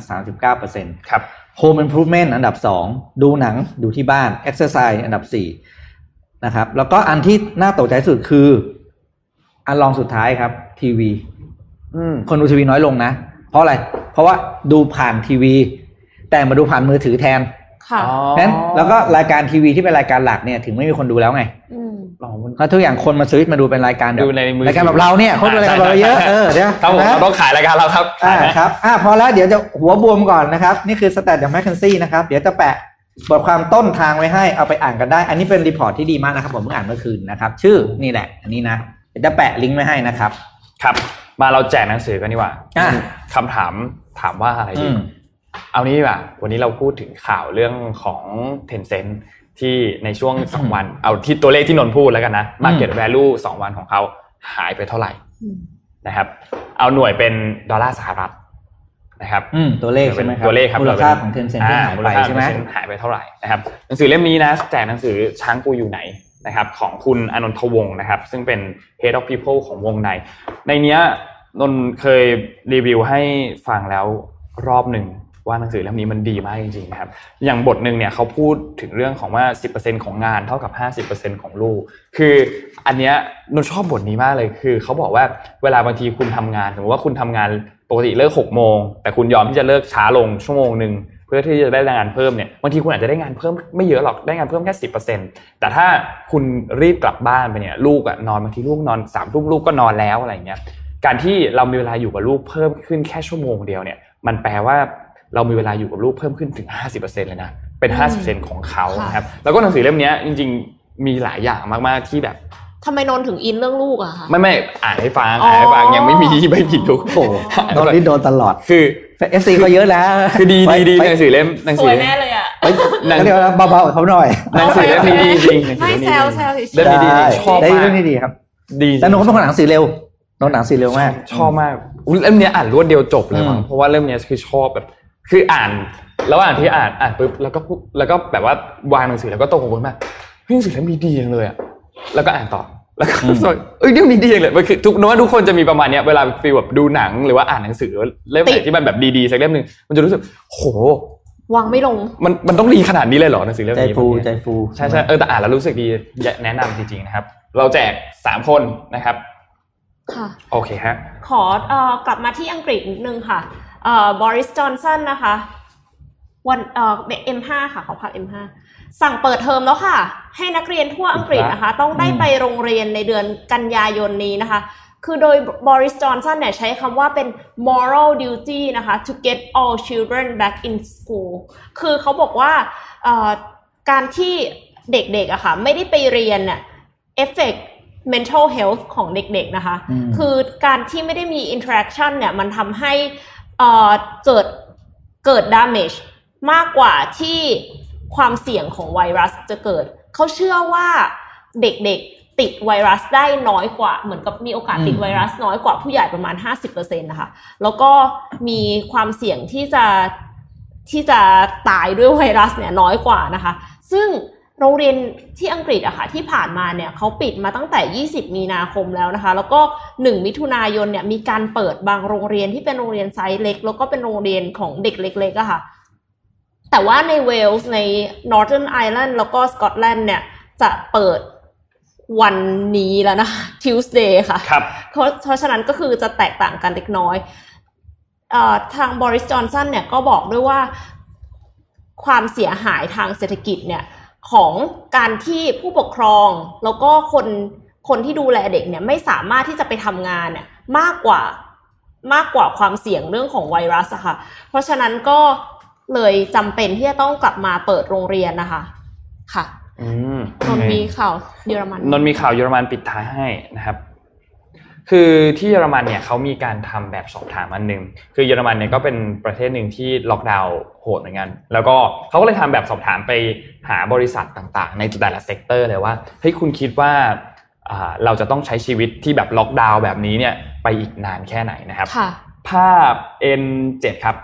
39%ครับ Home Improvement อันดับ 2 ดูหนังดูที่บ้าน Exercise อันดับ 4 นะครับ แล้วก็อันที่น่าตกใจสุดคือ อันรองสุดท้ายครับ ทีวีอืมคนดูทีวีน้อยลงนะ เพราะอะไร เพราะว่าดูผ่านทีวี แต่มาดูผ่านมือถือแทนค่ะนั้นแล้วก็รายการทีวีที่เป็นรายการหลักเนี่ยถึงไม่มีคนดูแล้วไงอืมลองมันเพราะทุกอย่างคนมาซื้อมาดูเป็นรายการแบบดูในมือรายการแบบเราเนี่ยคนดูรายการแบบเราเยอะเออเดี๋ยวครับผมนะเราต้องขายรายการเราครับอ่าขายไหมครับอ่าพอแล้วเดี๋ยวจะหัวบวมก่อนนะครับ นี่คือ stat จาก McKinsey นะครับ เดี๋ยวจะแปะ บทความต้นทางไว้ให้เอาไปอ่านกันได้ อันนี้เป็น report ที่ดีมากนะครับ ผมเพิ่งอ่านเมื่อคืนนะครับ ชื่อนี่แหละ อันนี้นะเดี๋ยวจะแปะลิงก์ไว้ให้นะครับ ครับ มาเราแจกหนังสือกันดีกว่าอะ คำถามถามว่าอะไรอืดีมเอานี้ดีกว่าวันนี้เราพูดถึงข่าวเรื่องของ Tencent ที่ในช่วง2วัน เอาที่ตัวเลขที่นนท์พูดแล้วกันนะ Market Value 2วันของเขาหายไปเท่าไหร่อืมนะครับ เอาหน่วยเป็นดอลลาร์สหรัฐ นะครับอืมตัวเลขใช่ไหมครับตัวเลขครับมูลค่าของเทนเซ็นที่อ่หายมูไปลค่ใช่ไหมของ Tencent หายไปเท่าไหร่นะครับหนังสือเล่มนี้นะแจกหนังสือช้างกูอยู่ไหนนะครับของคุณอนนทวงศ์นะครับ ซึ่งเป็น Head of People ของวงใน ในเนี้ยนนท์เคยรีวิวให้ฟังแล้วรอบหนึ่งว่าหนังสือเล่มนี้มันดีมากจริงๆนะครับ อย่างบทหนึ่งเนี่ยเขาพูดถึงเรื่องของว่า 10%ของงานเท่ากับ 50%ของลูก คืออันเนี้ยนนท์ชอบบทนี้มากเลยคือเขาบอกว่าเวลาบางทีคุณทำงานสมมติว่าคุณทำงาน ปกติเลิก6โมงแต่คุณยอมที่จะเลิกช้าลงชั่วโมงหนึ่งเพื่อที่จะได้งานเพิ่มเนี่ยบางทีคุณอาจจะได้งานเพิ่มไม่เยอะหรอกได้งานเพิ่มแค่สิแต่ถ้าคุณรีบกลับบ้านไปเนี่ยลูกอะนอนบางทีลูกนอนสามทุ่มลูกก็นอนแล้วอะไรเงี้ยการที่เรามีเวลาอยู่กับลูกเพิ่มขึ้นแค่ชั่วโมงเดียวเนี่ยมันแปลว่าเรามีเวลาอยู่กับลูกเพิ่มขึ้นถึง 50%เลยนะเป็น 50%ของเขานะครับแล้วก็หนังสือเล่มเนี้ยจริง ๆ มีหลายอย่างมากๆที่แบบ ทำไมนนท์ถึงอินเรื่องลูกอะคะไม่ไม่อ่านให้ฟังอ๋ออ่อ่านให้ฟังยังไม่มีไม่ผิดทุกโอ้โหโดนนี่โดนตลอดคือเอฟซีเขาเยอะแล้ว คือดีดีดีไปหนังสือเล่มหนังสสืวอยแน่เลยอะไปหนังเขาเรียกว่าเบาๆกับเขาหน่อยหนังสือเล่มนี้ดีจริงหนังสือไม่เล่มแซนี้วดีแซวเฉยๆเล่มนี้ดีได้ชอบได้มากเรื่องนี้ดีครับ ดีจริงแต่หนูก็เป็นคนหนังสือเร็วหนูหนังสือเร็วมาก ชอบมากอุ๊ยเล่มเนี้ยอ่านรวดเดียวจบเลยมั้งอืมเพราะว่าเล่มเนี้ยคือชอบแบบคืออ่านแล้วอ่านที่อ่านอ่านปุ๊บแล้วก็ปุ๊บแล้วก็แบบว่าวางหนังสือแล้วก็ตรงกับคนมากเฮ้ยหนังสือเล่มนี้ดีจังเลยอะแล้วก็อ่านต่อ แล้วก็รู้สึกว่าเอ้ยเรื่องนี้ดีจังเลยมันคือทุกนึกว่าทุกคนจะมีประมาณเนี้ยเวลาฟีลแบบดูหนังหรือว่าอ่านหนังสือเล่มไหนที่มันแบบดีๆสักเล่มหนึ่งมันจะรู้สึกโหวางไม่ลง มันมันต้องดีขนาดนี้เลยเหรอหนังสือเล่มใจนี้ฟูมันเนี่ยใจฟูใช่ใช่เออแต่อ่านแล้วรู้สึกดีแนะนำจริงๆนะครับ เราแจกสามคนนะครับค่ะโอเคฮะขอเอ่อกลับมาที่อังกฤษนิดนึงค่ะเอ่อบริสจอนสันนะคะวันเอ่อ M5 ค่ะขอพัก M5 สั่งเปิดเทอมแล้วค่ะ ให้นักเรียนทั่วอังกฤษนะคะ ต้องได้ไปโรงเรียนในเดือนกันยายนนี้นะคะ คือโดยบริสจอนสันเนี่ยใช้คำว่าเป็น moral duty นะคะ to get all children back in school คือเขาบอกว่าเอ่อการที่เด็กๆอะค่ะไม่ได้ไปเรียนเนี่ย effect mental health ของเด็กๆนะคะอืมคือการที่ไม่ได้มี interaction เนี่ยมันทำให้เอ่อเกิดเกิด damage มากกว่าที่ ความเสี่ยงของไวรัสจะเกิด เขาเชื่อว่าเด็กๆติดไวรัสได้น้อยกว่า เหมือนกับมีโอกาสติดอืมไวรัสน้อยกว่าผู้ใหญ่ประมาณ 50%นะคะแล้วก็มีความเสี่ยงที่จะที่จะตายด้วยไวรัสเนี่ยน้อยกว่านะคะ ซึ่งโรงเรียนที่อังกฤษอะค่ะที่ผ่านมาเนี่ยเขาปิดมาตั้งแต่ 20 มีนาคมแล้วนะคะ แล้วก็ 1 มิถุนายนเนี่ยมีการเปิดบางโรงเรียนที่เป็นโรงเรียนไซส์เล็ก แล้วก็เป็นโรงเรียนของเด็กเล็กๆอะค่ะ แต่ว่าในเวลส์ใน Northern Ireland แล้วก็สกอตแลนด์เนี่ย จะเปิดวันนี้แล้วนะคะ Tuesday ค่ะครับเพราะเพราะฉะนั้นก็คือจะแตกต่างกันเล็กน้อยเอ่อทางบอริสจอห์นสันเนี่ยก็บอกด้วยว่าความเสียหายทางเศรษฐกิจเนี่ยของการที่ผู้ปกครองแล้วก็คนคนที่ดูแลเด็กเนี่ยไม่สามารถที่จะไปทำงานเนี่ยมากกว่ามากกว่าความเสี่ยงเรื่องของไวรัสอะค่ะ เพราะฉะนั้นก็ เลยจำเป็นที่จะต้องกลับมาเปิดโรงเรียนนะคะ ค่ะอืมนนท์มีข่าวเยอรมันนนท์มีข่าวเยอรมันปิดท้ายให้นะครับ คือที่เยอรมันเนี่ยเขามีการทำแบบสอบถามอันหนึ่งคือเยอรมันเนี่ยก็เป็นประเทศหนึ่งที่ล็อกดาวน์โหดเหมือนกันแล้วก็เขาก็เลยทำแบบสอบถามไปหาบริษัทต่างๆ ในแต่ละ sector เลยว่าเฮ้ยคุณคิดว่าอ่าเราจะต้องใช้ชีวิตที่แบบล็อกดาวน์แบบนี้เนี่ยไปอีกนานแค่ไหนนะครับค่ะภาพ N7 ครับ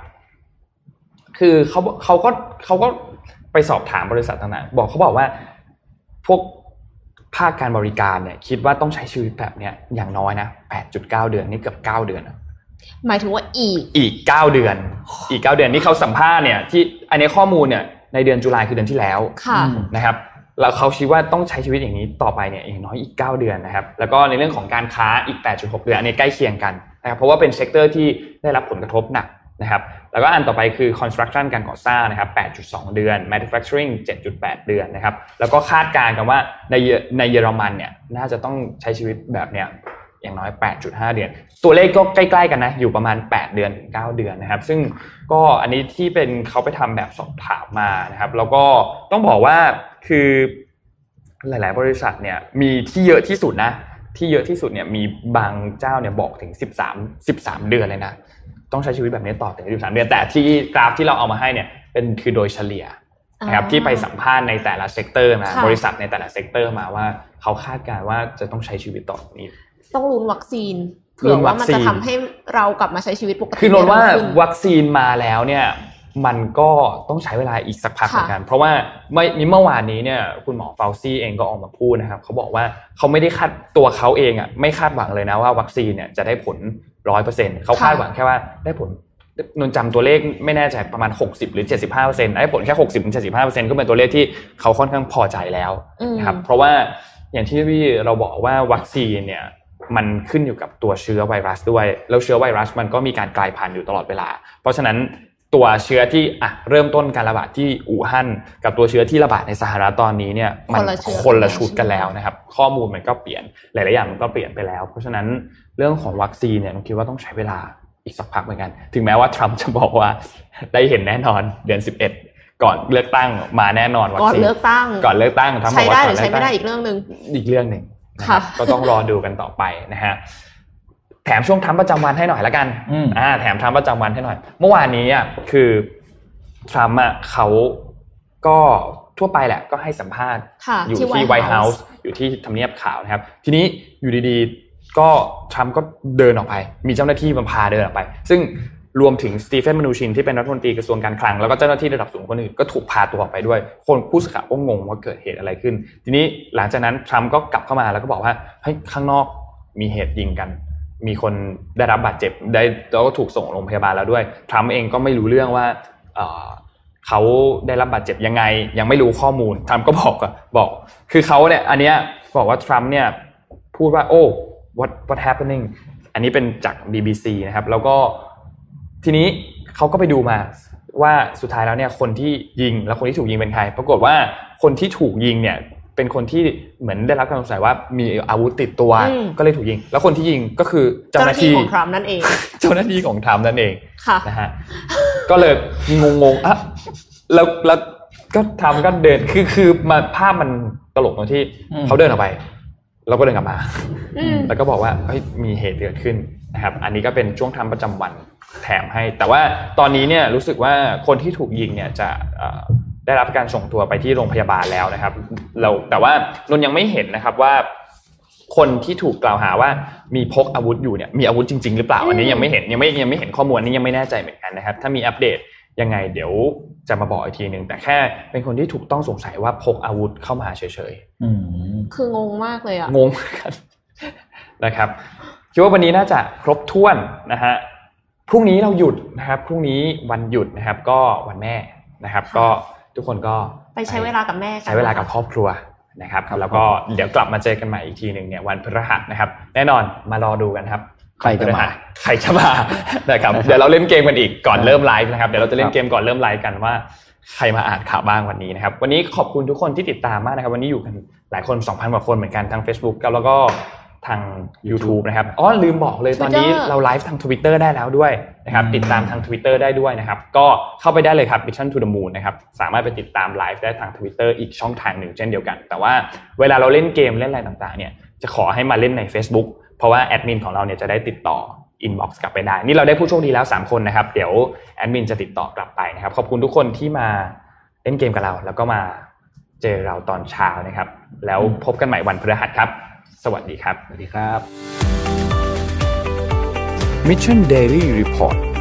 คือเขาเขาก็เขาก็ไปสอบถามบริษัทต่างๆบอกเขาบอกว่าพวกภาคการบริการเนี่ย คิดว่าต้องใช้ชีวิตแบบเนี้ยอย่างน้อยนะ8.9 เดือนนี่เกือบ9เดือนอะหมายถึงว่าอีกอีก 9 เดือน อีก 9 เดือนนี่เขาสัมภาษณ์เนี่ยที่อันนี้ข้อมูลเนี่ยในเดือนตุลาคือเดือนที่แล้วค่ะอืมนะครับแล้วเขาคิดว่าต้องใช้ชีวิตอย่างนี้ต่อไปเนี่ยอย่างน้อยอีก 9 เดือนนะครับ แล้วก็ในเรื่องของการค้าอีก 8.6 เดือนอันนี้ใกล้เคียงกันนะครับเพราะว่าเป็น sector ที่ได้รับผลกระทบหนักนะครับ แล้วก็อันต่อไปคือ construction การก่อสร้างนะครับ 8.2 เดือน manufacturing 7.8 เดือนนะครับ แล้วก็คาดการณ์กันว่าในเยในเยอรมันเนี่ยน่าจะต้องใช้ชีวิตแบบเนี้ยอย่างน้อย 8.5 เดือน ตัวเลขก็ใกล้ๆกันนะ อยู่ประมาณ 8 เดือนถึง 9 เดือนนะครับ ซึ่งก็อันนี้ที่เป็นเขาไปทำแบบสอบถามมานะครับ แล้วก็ต้องบอกว่าคือหลาย ๆ บริษัทเนี่ยมีที่เยอะที่สุดนะ ที่เยอะที่สุดเนี่ยมีบางเจ้าเนี่ยบอกถึง 13 13 เดือนเลยนะ ต้องใช้ชีวิตแบบนี้ต่อถึง13เดือนแต่ที่กราฟที่เราเอามาให้เนี่ยเป็นคือโดยเฉลี่ยนะครับอ่าที่ไปสัมภาษณ์ในแต่ละ sector มาค่ะบริษัทในแต่ละ sector มาว่าเขาคาดการณ์ว่าจะต้องใช้ชีวิตต่อจากนี้ ต้องลุ้นวัคซีนลุ้เผื่อนวัว่ามันจะทำให้เรากลับมาใช้ชีวิตปกติคือนนท์ว่าได้เร็วขึ้นวัคซีนมาแล้วเนี่ยมันก็ต้องใช้เวลาอีกสักพักค่ะเหมือนกัน เพราะว่าเมื่อเมื่อวานนี้เนี่ยคุณหมอเฟาซี่เองก็ออกมาพูดนะครับเขาบอกว่าเขาไม่ได้คาดตัวเขาเองอะไม่คาดหวังเลยนะว่าวัคซีนเนี่ยจะได้ผล ร้อยเปอร์เซ็นต์เขาคาดหวังแค่ว่าได้ผลนนท์จำตัวเลขไม่แน่ใจประมาณ 60 หรือ 75เปอร์เซ็นต์ได้ผลแค่60ถึง75เปอร์เซ็นต์ก็เป็นตัวเลขที่เขาค่อนข้างพอใจแล้วอืมนะครับเพราะว่าอย่างที่พี่เราบอกว่าวัคซีนเนี่ยมันขึ้นอยู่กับตัวเชื้อไวรัสด้วย แล้วเชื้อไวรัสมันก็มีการกลายพันธุ์อยู่ตลอดเวลา เพราะฉะนั้น ตัวเชื้อที่อะเริ่มต้นการระบาดที่อู่ฮั่นกับตัวเชื้อที่ระบาดในสหรัฐตอนนี้เนี่ยมัคนละเชื้อคนละชุดกันแล้วนะครับ ข้อมูลมันก็เปลี่ยนหลายๆอย่างมันก็เปลี่ยนไปแล้ว เพราะฉะนั้นเรื่องของวัคซีนเนี่ยผมคิดว่าต้องใช้เวลาอีกสักพักเหมือนกัน ถึงแม้ว่าทรัมป์จะบอกว่าได้เห็นแน่นอนเดือน 11 ก่อนเลือกตั้งมาแน่นอนวัคก่อนซีนเลือกตั้งก่อนเลือกตั้งทำบใช้อกว่าได้หก่รืออนใช้เลือกไม่ตั้ได้งอีกเรื่องหนึ่งอีกเรื่องหนึ่งนะครับค่ะก็ต้องรอดูกันต่อไปนะฮะ แถมช่วงทำประจำวันให้หน่อยละกันอืมอ่าแถมทำประจำวันให้หน่อย เมื่อวานนี้อะคือทรัมป์อะเขาก็ทั่วไปแหละก็ให้สัมภาษณ์ค่ะอยู่ที่ที่ White White House House อยู่ที่ทำเนียบขาวนะครับ ทีนี้อยู่ดีๆ ก็ทรัมป์ก็เดินออกไป มีเจ้าหน้าที่มาพาเดินออกไป ซึ่งรวมถึงสตีเฟนมานูชินที่เป็นรัฐมนตรีกระทรวงการคลัง แล้วก็เจ้าหน้าที่ระดับสูงคนอื่นก็ถูกพาตัวออกไปด้วย คนผู้สื่อข่าวก็งงว่าเกิดเหตุอะไรขึ้น ทีนี้หลังจากนั้นทรัมป์ก็กลับเข้ามาแล้วก็บอกว่าเฮ้ยข้างนอกมีเหตุยิงกัน มีคนได้รับบาดเจ็บได้แล้วก็ถูกส่งโรงพยาบาลแล้วด้วยทรัมป์เองก็ไม่รู้เรื่องว่าเขาได้รับบาดเจ็บยังไง ยังไม่รู้ข้อมูลทรัมป์ก็บอกอะบอก คือเขาเนี่ย อันเนี้ยบอกว่าทรัมป์เนี่ยพูดว่าโอ้ what what happening อันนี้เป็นจาก BBC นะครับ แล้วก็ทีนี้เขาก็ไปดูมาว่าสุดท้ายแล้วเนี่ยคนที่ยิง และคนที่ถูกยิงเป็นใคร ปรากฏว่าคนที่ถูกยิงเนี่ย เป็นคนที่เหมือนได้รับการสงสัยว่ามีอาวุธติดตัวอืมก็เลยถูกยิง แล้วคนที่ยิงก็คือเจ้าเจ้าหหน้าน้าที่ที่ของทรัมป์นั่นเอง เจ้าหน้าที่ของทรัมป์นั่นเองค่ะนะฮะก็เลยงงๆอะแล้วแล้วก็ทำก็เดินคือคือมาภาพมันตลกตรงที่อืมเขาเดินออกไปเราก็เดินกลับมาอืมแล้วก็บอกว่าเฮ้ยมีเหตุเกิดขึ้นนะครับ อันนี้ก็เป็นช่วงทำประจำวันแถมให้ แต่ว่าตอนนี้เนี่ยรู้สึกว่าคนที่ถูกยิงเนี่ยจะเอ่อ ได้รับการส่งตัวไปที่โรงพยาบาลแล้วนะครับ เราแต่ว่านนยังไม่เห็นนะครับว่า คนที่ถูกกล่าวหาว่ามีพกอาวุธอยู่เนี่ยมีอาวุธจริง ๆ หรือเปล่าอันนี้ยังไม่เห็นยังไม่ยังไม่เห็นข้อมูลอันนี้ยังไม่แน่ใจเหมือนกันนะครับ ถ้ามีอัปเดตยังไงเดี๋ยวจะมาบอกอีกทีหนึ่งแต่แค่เป็นคนที่ถูกต้องสงสัยว่าพกอาวุธเข้ามาเฉยๆอืมคืองงมากเลยอะงงเหมือนกันนะครับคิดว่าวันนี้น่าจะครบถ้วนนะฮะพรุ่งนี้เราหยุดนะครับพรุ่งนี้วันหยุดนะครับ ก็วันแม่นะครับ ก็ ทุกคนก็ไปใช้เวลากับแม่กันใช้เวลากับครอบครัวนะครับแล้วก็เดี๋ยวกลับมาเจอกันใหม่อีกทีหนึ่งเนี่ยวันพฤหัสนะครับ แน่นอนมารอดูกันครับใครจะมาใครจะมานะครับเดี๋ยวเราเล่นเกมกันอีกก่อนเริ่มไลฟ์นะครับเดี๋ยวเราจะเล่นเกมก่อนเริ่มไลฟ์กันว่าใครมาอ่านข่าวบ้างวันนี้นะครับ วันนี้ขอบคุณทุกคนที่ติดตามมากนะครับ วันนี้อยู่กันหลายคน 2,000 กว่าคนเหมือนกันทาง Facebook แล้วก็ ทาง YouTube นะครับอ๋อลืมบอกเลยตอนนี้ Twitter เราไลฟ์ทาง Twitter ได้แล้วด้วยนะครับอืมติดตามทาง Twitter ได้ด้วยนะครับ ก็เข้าไปได้เลยครับ Mission to the Moon นะครับสามารถไปติดตามไลฟ์ได้ทาง Twitter อีกช่องทางหนึ่งเช่นเดียวกัน แต่ว่าเวลาเราเล่นเกมเล่นอะไรต่างๆเนี่ยจะขอให้มาเล่นใน Facebook เพราะว่าแอดมินของเราเนี่ยจะได้ติดต่อ inbox กลับไปได้ นี่เราได้ผู้โชคดีแล้ว 3 คนนะครับ เดี๋ยวแอดมินจะติดต่อกลับไปนะครับ ขอบคุณทุกคนที่มาเล่นเกมกับเรา แล้วก็มาเจอเราตอนเช้านะครับ แล้วพบกันใหม่วันพฤหัสครับ สวัสดีครับ สวัสดีครับ Mission Daily Report